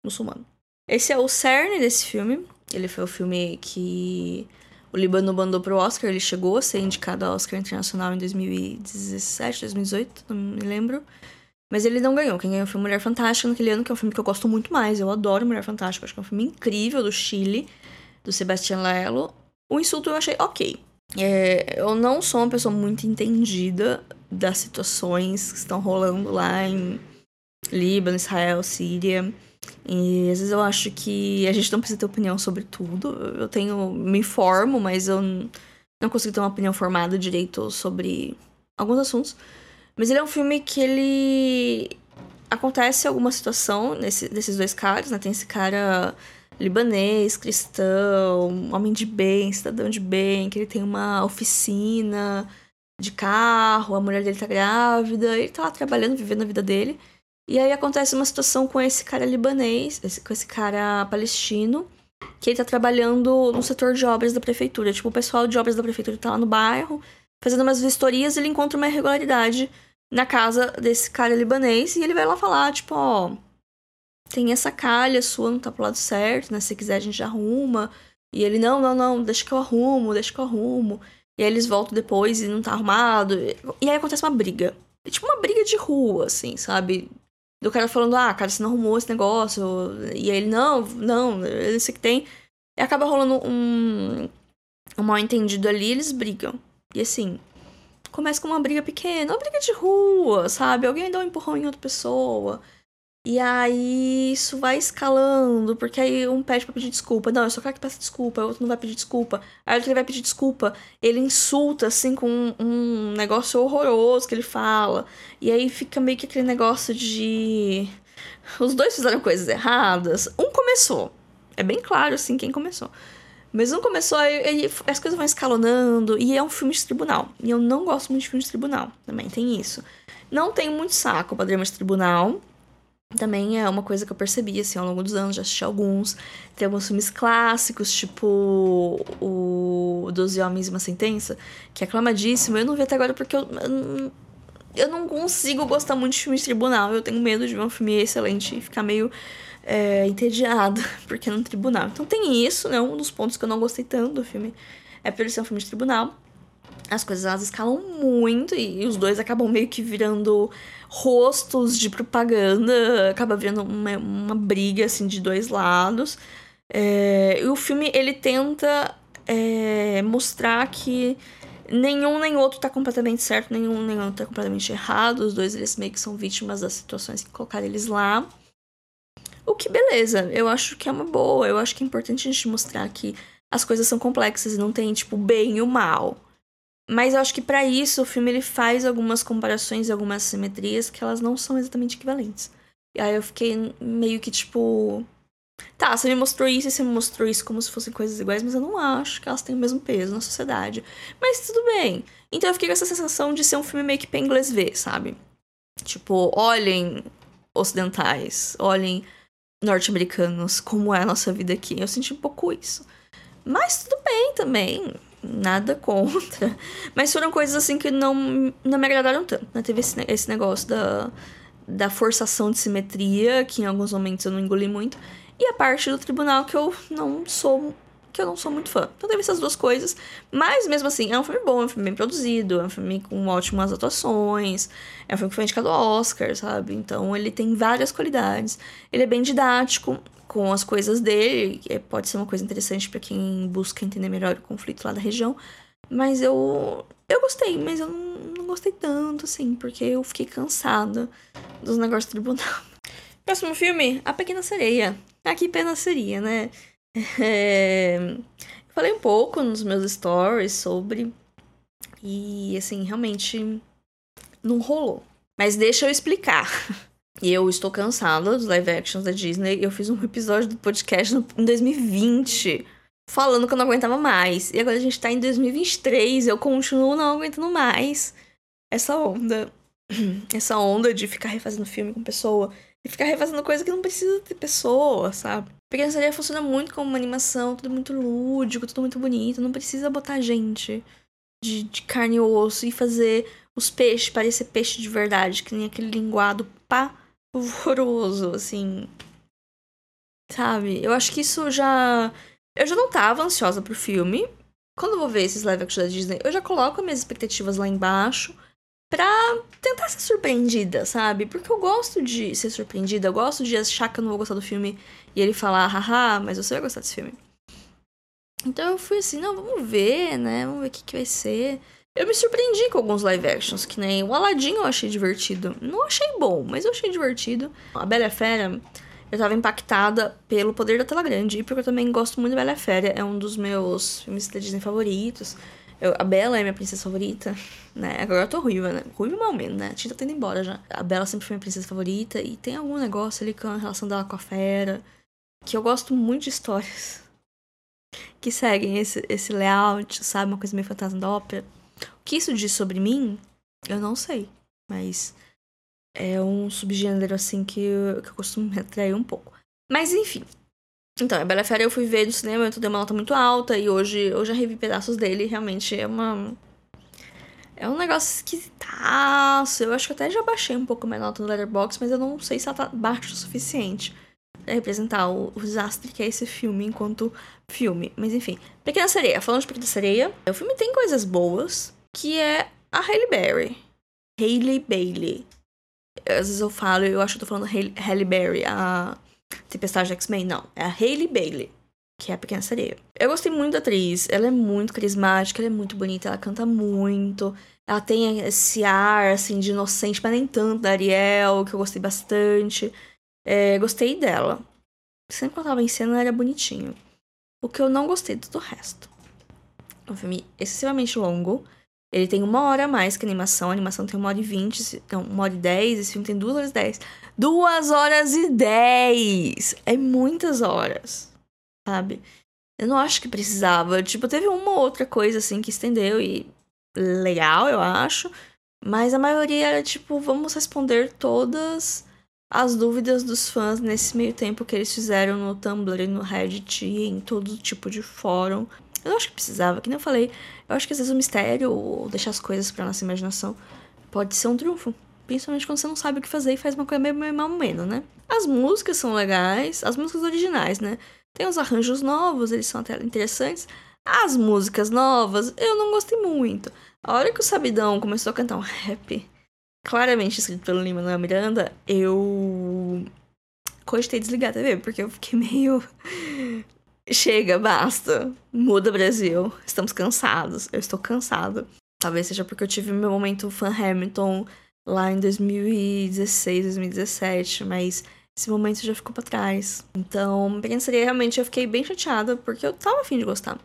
muçulmano. Esse é o cerne desse filme. Ele foi o filme que o Líbano mandou pro Oscar. Ele chegou a ser indicado ao Oscar Internacional em 2017, 2018, não me lembro. Mas ele não ganhou. Quem ganhou foi Mulher Fantástica naquele ano, que é um filme que eu gosto muito mais. Eu adoro Mulher Fantástica. Acho que é um filme incrível do Chile, do Sebastián Lello. O insulto eu achei ok. É, eu não sou uma pessoa muito entendida das situações que estão rolando lá em Líbano, Israel, Síria. E às vezes eu acho que a gente não precisa ter opinião sobre tudo. Eu tenho. me informo, mas eu não consigo ter uma opinião formada direito sobre alguns assuntos. Mas ele é um filme que ele. Acontece alguma situação nesse, desses dois caras, né? Tem esse cara libanês, cristão, homem de bem, cidadão de bem, que ele tem uma oficina de carro, a mulher dele tá grávida, ele tá lá trabalhando, vivendo a vida dele. E aí acontece uma situação com esse cara libanês, esse, com esse cara palestino, que ele tá trabalhando no setor de obras da prefeitura. Tipo, o pessoal de obras da prefeitura tá lá no bairro, fazendo umas vistorias, ele encontra uma irregularidade na casa desse cara libanês e ele vai lá falar, tipo, ó, tem essa calha sua, não tá pro lado certo, né? Se quiser a gente arruma. E ele, não, não, não, deixa que eu arrumo, deixa que eu arrumo. E aí eles voltam depois e não tá arrumado. E aí acontece uma briga. É tipo uma briga de rua, assim, sabe? Do cara falando, ah, cara, você não arrumou esse negócio. E aí ele, não, não, eu sei que tem. E acaba rolando um, um mal entendido ali, eles brigam. E assim, começa com uma briga pequena, uma briga de rua, sabe? Alguém dá um empurrão em outra pessoa. E aí isso vai escalando, porque aí um pede pra pedir desculpa. Não, eu só quero que peça desculpa, o outro não vai pedir desculpa. Aí o outro vai pedir desculpa, ele insulta, assim, com um, um negócio horroroso que ele fala. E aí fica meio que aquele negócio de. Os dois fizeram coisas erradas. Um começou. É bem claro, assim, quem começou. Mas um começou, aí, as coisas vão escalonando. E é um filme de tribunal. E eu não gosto muito de filme de tribunal. Também tem isso. Não tenho muito saco pra drama de tribunal também é uma coisa que eu percebi, assim, ao longo dos anos, já assisti alguns. Tem alguns filmes clássicos, tipo o Doze Homens e uma Sentença, que é aclamadíssimo. Eu não vi até agora porque eu, eu não consigo gostar muito de filme de tribunal. Eu tenho medo de ver um filme excelente e ficar meio é, *laughs* porque é no tribunal. Então tem isso, né? Um dos pontos que eu não gostei tanto do filme é por ele ser um filme de tribunal as coisas elas escalam muito e os dois acabam meio que virando rostos de propaganda, acaba virando uma, uma briga assim de dois lados. É, e o filme ele tenta é, mostrar que nenhum nem outro tá completamente certo, nenhum nem outro tá completamente errado. Os dois eles meio que são vítimas das situações que colocaram eles lá. O que beleza, eu acho que é uma boa, eu acho que é importante a gente mostrar que as coisas são complexas e não tem tipo bem e o mal. Mas eu acho que para isso o filme ele faz algumas comparações e algumas simetrias que elas não são exatamente equivalentes. E aí eu fiquei meio que tipo. Tá, você me mostrou isso e você me mostrou isso como se fossem coisas iguais, mas eu não acho que elas têm o mesmo peso na sociedade. Mas tudo bem. Então eu fiquei com essa sensação de ser um filme meio que pra inglês ver, sabe? Tipo, olhem ocidentais, olhem norte-americanos, como é a nossa vida aqui. Eu senti um pouco isso. Mas tudo bem também nada contra. *laughs* Mas foram coisas assim que não, não me agradaram tanto. Né? Teve esse, esse negócio da, da forçação de simetria, que em alguns momentos eu não engoli muito. E a parte do tribunal que eu não sou. Que eu não sou muito fã. Então teve essas duas coisas. Mas mesmo assim, é um filme bom, é um filme bem produzido, é um filme com ótimas atuações, é um filme que foi indicado ao Oscar, sabe? Então ele tem várias qualidades. Ele é bem didático, com as coisas dele, que pode ser uma coisa interessante para quem busca entender melhor o conflito lá da região. Mas eu eu gostei, mas eu não, não gostei tanto, assim, porque eu fiquei cansada dos negócios do tribunal. *laughs* Próximo filme, A Pequena Sereia. Ah, que pena seria, né? *laughs* É... Falei um pouco nos meus stories sobre. E, assim, realmente não rolou. Mas deixa eu explicar. *laughs* E eu estou cansada dos live actions da Disney. Eu fiz um episódio do podcast em 2020 falando que eu não aguentava mais. E agora a gente tá em 2023 eu continuo não aguentando mais essa onda. *clears throat* Essa onda de ficar refazendo filme com pessoa. E ficar refazendo coisa que não precisa ter pessoa, sabe? Pequena Sereia funciona muito como uma animação, tudo muito lúdico, tudo muito bonito. Não precisa botar gente de, de carne e osso e fazer os peixes parecer peixe de verdade, que nem aquele linguado pá horroroso, assim. Sabe? Eu acho que isso já. Eu já não tava ansiosa pro filme. Quando eu vou ver esses live action da Disney, eu já coloco minhas expectativas lá embaixo pra tentar ser surpreendida, sabe? Porque eu gosto de ser surpreendida, eu gosto de achar que eu não vou gostar do filme e ele falar, haha, mas você vai gostar desse filme. Então eu fui assim, não, vamos ver, né? Vamos ver o que, que vai ser. Eu me surpreendi com alguns live actions, que nem o Aladdin eu achei divertido. Não achei bom, mas eu achei divertido. A Bela Fera, eu tava impactada pelo poder da tela grande e porque eu também gosto muito da Bela Fera. É um dos meus filmes da Disney favoritos. Eu, a Bela é minha princesa favorita, *laughs* né? Agora eu tô ruiva, né? Ruiva mal menos, né? A tinta tá indo embora já. A Bela sempre foi minha princesa favorita e tem algum negócio ali com a relação dela com a fera. Que eu gosto muito de histórias *laughs* que seguem esse, esse layout, sabe? Uma coisa meio fantasma da ópera. O que isso diz sobre mim, eu não sei. Mas é um subgênero, assim, que eu, que eu costumo me atrair um pouco. Mas, enfim. Então, a Bela Fera eu fui ver no cinema, eu dei uma nota muito alta. E hoje eu já revi pedaços dele. Realmente é uma... É um negócio esquisitaço. Eu acho que até já baixei um pouco minha nota no Letterboxd, mas eu não sei se ela tá baixa o suficiente representar o, o desastre que é esse filme enquanto filme. Mas enfim. Pequena Sereia. Falando de Pequena Sereia, o filme tem coisas boas, que é a Hailey Berry. Hailey Bailey. Às vezes eu falo, eu acho que eu tô falando Hailey Berry, a Tempestade X-Men. Não, é a Hailey Bailey, que é a Pequena Sereia. Eu gostei muito da atriz, ela é muito carismática, ela é muito bonita, ela canta muito. Ela tem esse ar, assim, de inocente, mas nem tanto da Ariel, que eu gostei bastante. É, gostei dela. Sempre que ela tava em cena, era bonitinho. O que eu não gostei do resto. É um filme excessivamente longo. Ele tem uma hora a mais que a animação. A animação tem uma hora e vinte, não, uma hora e dez. Esse filme tem duas horas e dez. Duas horas e dez! É muitas horas, sabe? Eu não acho que precisava. Tipo, teve uma ou outra coisa assim que estendeu e legal, eu acho. Mas a maioria era tipo, vamos responder todas as dúvidas dos fãs nesse meio tempo que eles fizeram no Tumblr, no Reddit e em todo tipo de fórum. Eu não acho que precisava, que nem eu falei. Eu acho que às vezes o mistério ou deixar as coisas pra nossa imaginação pode ser um triunfo. Principalmente quando você não sabe o que fazer e faz uma coisa meio, meio mal menos, né? As músicas são legais, as músicas originais, né? Tem os arranjos novos, eles são até interessantes. As músicas novas, eu não gostei muito. A hora que o Sabidão começou a cantar um rap, claramente escrito pelo Lima Miranda, eu cogitei desligar a TV, porque eu fiquei meio. *laughs* Chega, basta. Muda Brasil. Estamos cansados. Eu estou cansada. Talvez seja porque eu tive meu momento fan Hamilton lá em 2016, 2017, mas esse momento já ficou para trás. Então, pequena seria realmente eu fiquei bem chateada porque eu tava afim de gostar.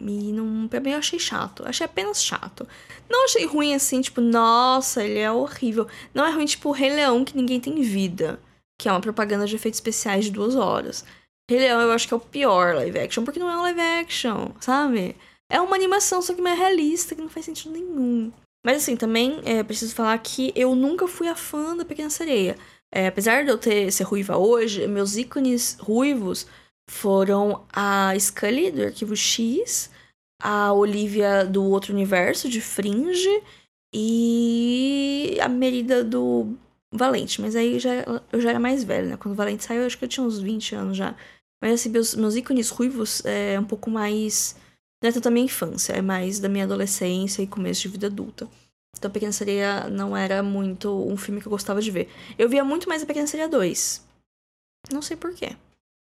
E não, pra mim eu achei chato. Achei apenas chato. Não achei ruim assim, tipo, nossa, ele é horrível. Não é ruim, tipo, Rei Leão que ninguém tem vida. Que é uma propaganda de efeitos especiais de duas horas. Rei Leão eu acho que é o pior live action, porque não é um live action, sabe? É uma animação, só que mais realista, que não faz sentido nenhum. Mas assim, também é preciso falar que eu nunca fui a fã da Pequena Sereia. É, apesar de eu ter ser ruiva hoje, meus ícones ruivos foram a Scully, do Arquivo X, a Olivia do Outro Universo, de Fringe, e a Merida do Valente. Mas aí já, eu já era mais velha, né? Quando o Valente saiu, eu acho que eu tinha uns 20 anos já. Mas assim, meus, meus ícones ruivos é um pouco mais. Não é tanto da minha infância, é mais da minha adolescência e começo de vida adulta. Então, Pequena Sereia não era muito um filme que eu gostava de ver. Eu via muito mais a Pequena Sereia 2. Não sei porquê.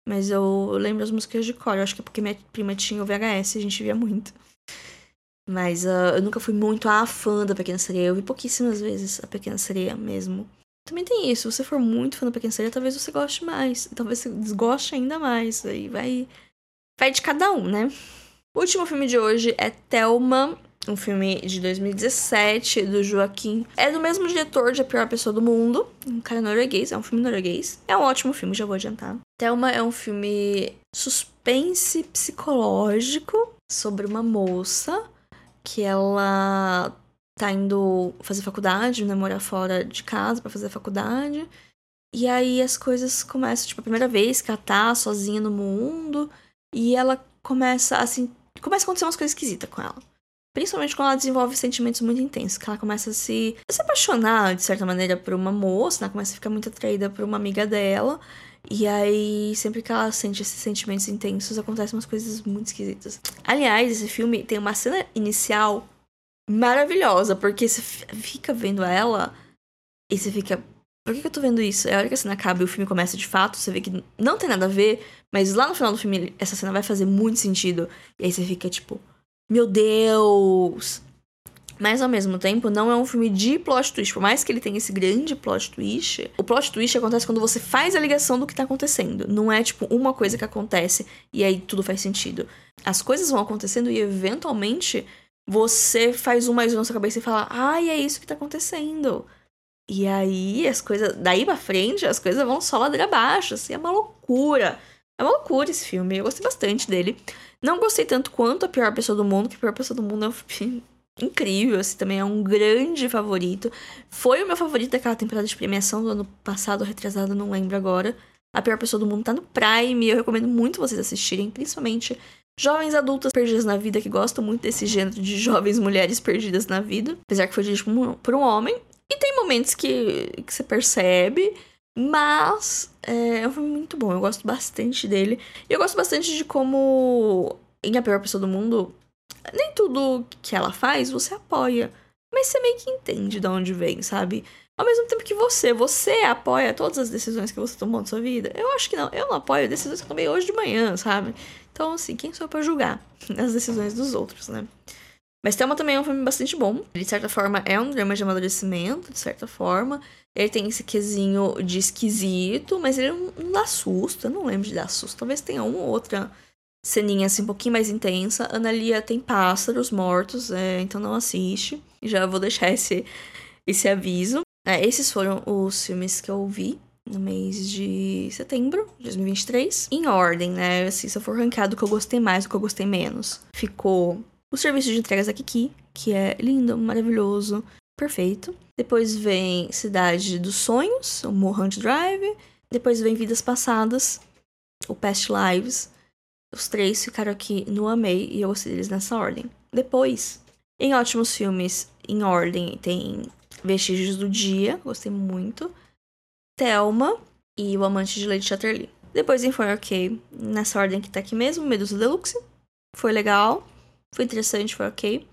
Mas eu lembro as músicas de cor. Eu acho que é porque minha prima tinha o VHS e a gente via muito. Mas uh, eu nunca fui muito a fã da Pequena Sereia. Eu vi pouquíssimas vezes a Pequena Sereia mesmo. Também tem isso. Se você for muito fã da Pequena Sereia, talvez você goste mais. Talvez você desgoste ainda mais. Aí vai. Vai de cada um, né? O último filme de hoje é Thelma um filme de 2017 do Joaquim. É do mesmo diretor de A Pior Pessoa do Mundo, um cara norueguês, é um filme norueguês. É um ótimo filme, já vou adiantar. Thelma é um filme suspense psicológico sobre uma moça que ela tá indo fazer faculdade, né, morar fora de casa para fazer faculdade. E aí as coisas começam, tipo, a primeira vez que ela tá sozinha no mundo, e ela começa assim, começa a acontecer umas coisas esquisitas com ela. Principalmente quando ela desenvolve sentimentos muito intensos, que ela começa a se, a se apaixonar, de certa maneira, por uma moça, ela começa a ficar muito atraída por uma amiga dela. E aí, sempre que ela sente esses sentimentos intensos, acontecem umas coisas muito esquisitas. Aliás, esse filme tem uma cena inicial maravilhosa, porque você fica vendo ela e você fica. Por que, eu tô vendo isso? É a hora que a cena acaba e o filme começa de fato, você vê que não tem nada a ver, mas lá no final do filme essa cena vai fazer muito sentido. E aí você fica tipo, meu Deus! Mas ao mesmo tempo, não é um filme de plot twist. Por mais que ele tenha esse grande plot twist, o plot twist acontece quando você faz a ligação do que tá acontecendo. Não é tipo uma coisa que acontece e aí tudo faz sentido. As coisas vão acontecendo e eventualmente você faz um mais um na sua cabeça e fala: ai, é isso que tá acontecendo. E aí as coisas. Daí pra frente, as coisas vão só ladeira abaixo. Assim, é uma loucura. É uma loucura esse filme. Eu gostei bastante dele. Não gostei tanto quanto A Pior Pessoa do Mundo, que A Pior Pessoa do Mundo é um *laughs* filme incrível, assim, também é um grande favorito. Foi o meu favorito daquela temporada de premiação do ano passado, retrasado, não lembro agora. A Pior Pessoa do Mundo tá no Prime, eu recomendo muito vocês assistirem, principalmente jovens adultas perdidas na vida, que gostam muito desse gênero de jovens mulheres perdidas na vida, apesar que foi dirigido por um homem. E tem momentos que, que você percebe mas é, é um filme muito bom, eu gosto bastante dele. E eu gosto bastante de como, em A Pior Pessoa do Mundo, nem tudo que ela faz você apoia. Mas você meio que entende de onde vem, sabe? Ao mesmo tempo que você, você apoia todas as decisões que você tomou na sua vida. Eu acho que não, eu não apoio decisões que eu tomei hoje de manhã, sabe? Então, assim, quem sou eu pra julgar *laughs* as decisões dos outros, né? Mas Thelma também é um filme bastante bom. Ele, de certa forma, é um drama de amadurecimento, de certa forma. Ele tem esse quesinho de esquisito, mas ele não dá susto. Eu não lembro de dar susto. Talvez tenha uma ou outra ceninha assim um pouquinho mais intensa. Analia tem pássaros mortos, é, então não assiste. Já vou deixar esse, esse aviso. É, esses foram os filmes que eu vi no mês de setembro de 2023. Em ordem, né? Assim, se eu for ranqueado o que eu gostei mais, o que eu gostei menos. Ficou o serviço de entregas da Kiki, que é lindo, maravilhoso perfeito. Depois vem Cidade dos Sonhos, o Mulholland Drive. Depois vem Vidas Passadas, o Past Lives. Os três ficaram aqui no Amei e eu gostei deles nessa ordem. Depois, em ótimos filmes, em ordem, tem Vestígios do Dia, gostei muito. Thelma e O Amante de Lady Chatterley. Depois em Foi Ok, nessa ordem que tá aqui mesmo, Medusa Deluxe. Foi legal, foi interessante, foi ok.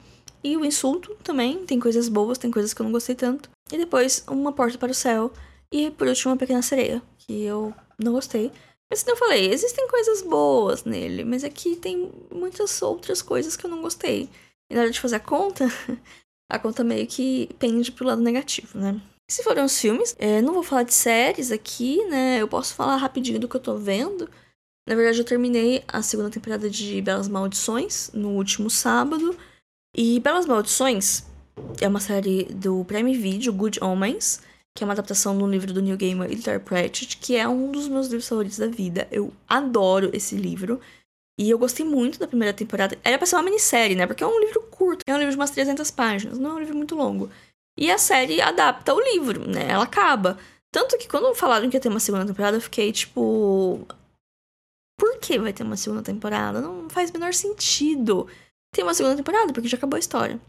E o insulto também, tem coisas boas, tem coisas que eu não gostei tanto. E depois, Uma Porta para o Céu. E por último, Uma Pequena Sereia, que eu não gostei. Mas como eu falei, existem coisas boas nele, mas aqui tem muitas outras coisas que eu não gostei. E na hora de fazer a conta, *laughs* a conta meio que pende pro lado negativo, né? Se forem os filmes, é, não vou falar de séries aqui, né? Eu posso falar rapidinho do que eu tô vendo. Na verdade, eu terminei a segunda temporada de Belas Maldições no último sábado. E Belas Maldições é uma série do Prime Video, Good Omens, que é uma adaptação do livro do Neil Gaiman Pratchett, que é um dos meus livros favoritos da vida. Eu adoro esse livro. E eu gostei muito da primeira temporada. Era pra ser uma minissérie, né? Porque é um livro curto, é um livro de umas 300 páginas, não é um livro muito longo. E a série adapta o livro, né? Ela acaba. Tanto que quando falaram que ia ter uma segunda temporada, eu fiquei tipo. Por que vai ter uma segunda temporada? Não faz menor sentido tem uma segunda temporada, porque já acabou a história.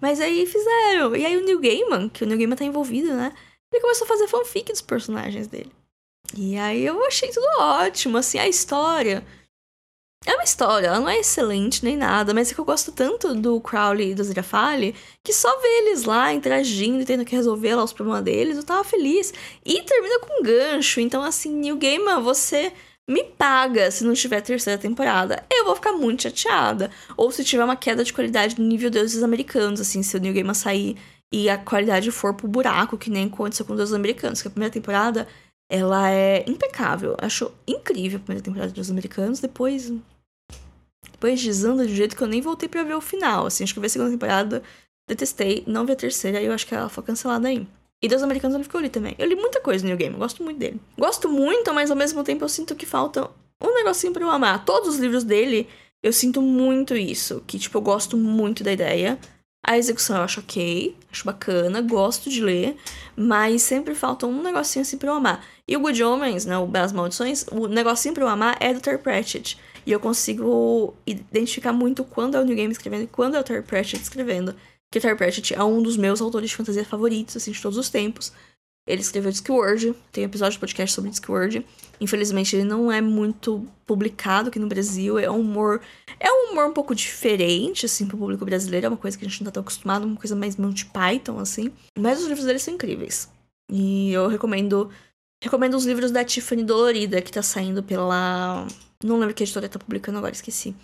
Mas aí fizeram. E aí o Neil Gaiman, que o Neil Gaiman tá envolvido, né? Ele começou a fazer fanfic dos personagens dele. E aí eu achei tudo ótimo, assim, a história. É uma história, ela não é excelente nem nada, mas é que eu gosto tanto do Crowley e do Zirafale que só ver eles lá interagindo e tendo que resolver lá os problemas deles, eu tava feliz. E termina com um gancho, então assim, New Gaiman, você me paga se não tiver terceira temporada. Eu vou ficar muito chateada. Ou se tiver uma queda de qualidade no nível deuses americanos, assim, se o New Game sair e a qualidade for pro buraco, que nem aconteceu com deuses americanos, que a primeira temporada ela é impecável. Acho incrível a primeira temporada dos americanos, depois depois desanda de um jeito que eu nem voltei para ver o final, assim, acho que eu vi a segunda temporada, detestei, não vi a terceira, e eu acho que ela foi cancelada aí. E Deus Americanos eu ficou ali também. Eu li muita coisa no New Game, eu gosto muito dele. Gosto muito, mas ao mesmo tempo eu sinto que falta um negocinho pra eu amar. Todos os livros dele, eu sinto muito isso. Que, tipo, eu gosto muito da ideia. A execução eu acho ok, acho bacana, gosto de ler, mas sempre falta um negocinho assim pra eu amar. E o Good Omens, né, o Belas Maldições, o negocinho pra eu amar é do Terry Pratchett. E eu consigo identificar muito quando é o New Game escrevendo e quando é o Terry Pratchett escrevendo. Porque Terry Pratchett é um dos meus autores de fantasia favoritos, assim, de todos os tempos. Ele escreveu Discworld, tem um episódio de podcast sobre Discworld. Infelizmente, ele não é muito publicado aqui no Brasil. É um humor. É um humor um pouco diferente, assim, pro público brasileiro. É uma coisa que a gente não tá tão acostumado, uma coisa mais Monty Python, assim. Mas os livros dele são incríveis. E eu recomendo. Recomendo os livros da Tiffany Dolorida, que tá saindo pela. Não lembro que editora tá publicando agora, esqueci.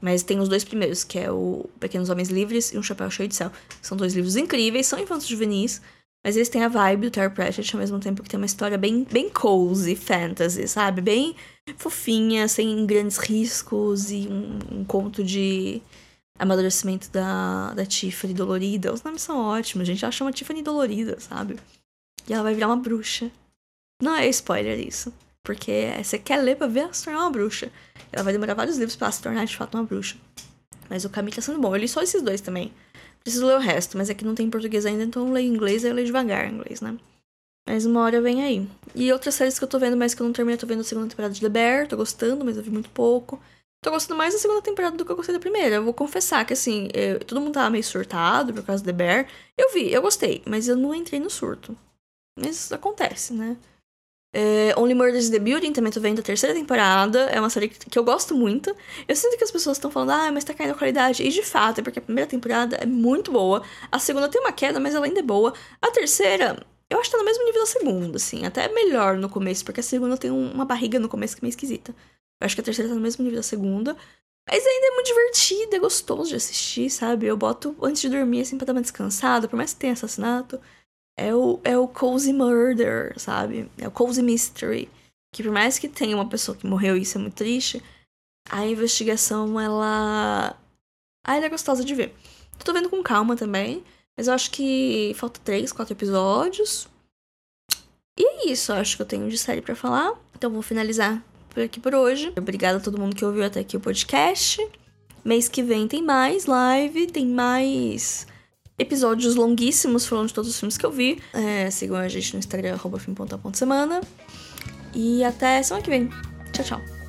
Mas tem os dois primeiros, que é o Pequenos Homens Livres e Um Chapéu Cheio de Céu. São dois livros incríveis, são infantos juvenis, mas eles têm a vibe do Terry Pratchett ao mesmo tempo que tem uma história bem, bem cozy, fantasy, sabe? Bem fofinha, sem grandes riscos e um, um conto de amadurecimento da, da Tiffany Dolorida. Os nomes são ótimos, gente. Ela chama Tiffany Dolorida, sabe? E ela vai virar uma bruxa. Não é spoiler isso. Porque você quer ler pra ver ela se tornar uma bruxa. Ela vai demorar vários livros pra ela se tornar de fato uma bruxa. Mas o caminho tá sendo bom. Eu li só esses dois também. Preciso ler o resto, mas é que não tem em português ainda, então eu leio inglês e eu leio devagar em inglês, né? Mas uma hora vem aí. E outras séries que eu tô vendo, mas que eu não terminei, tô vendo a segunda temporada de The Bear, tô gostando, mas eu vi muito pouco. Tô gostando mais da segunda temporada do que eu gostei da primeira. Eu vou confessar que, assim, eu, todo mundo tava meio surtado por causa do The Bear. Eu vi, eu gostei, mas eu não entrei no surto. Mas acontece, né? É, Only Murders in the Building também tô vendo a terceira temporada. É uma série que eu gosto muito. Eu sinto que as pessoas estão falando, ah, mas tá caindo a qualidade. E de fato, é porque a primeira temporada é muito boa. A segunda tem uma queda, mas ela ainda é boa. A terceira, eu acho que tá no mesmo nível da segunda, assim. Até melhor no começo, porque a segunda tem uma barriga no começo que é meio esquisita. Eu acho que a terceira tá no mesmo nível da segunda. Mas ainda é muito divertida, é gostoso de assistir, sabe? Eu boto antes de dormir, assim, pra dar uma descansada, por mais que tenha assassinato é o, é o Cozy Murder, sabe? É o Cozy Mystery. Que por mais que tenha uma pessoa que morreu e isso é muito triste, a investigação, ela. Ah, ela é gostosa de ver. Tô vendo com calma também. Mas eu acho que falta três, quatro episódios. E é isso, eu acho que eu tenho de série para falar. Então vou finalizar por aqui por hoje. Obrigada a todo mundo que ouviu até aqui o podcast. Mês que vem tem mais live, tem mais episódios longuíssimos falando de todos os filmes que eu vi. É, sigam a gente no Instagram, arroba E até semana que vem. Tchau, tchau.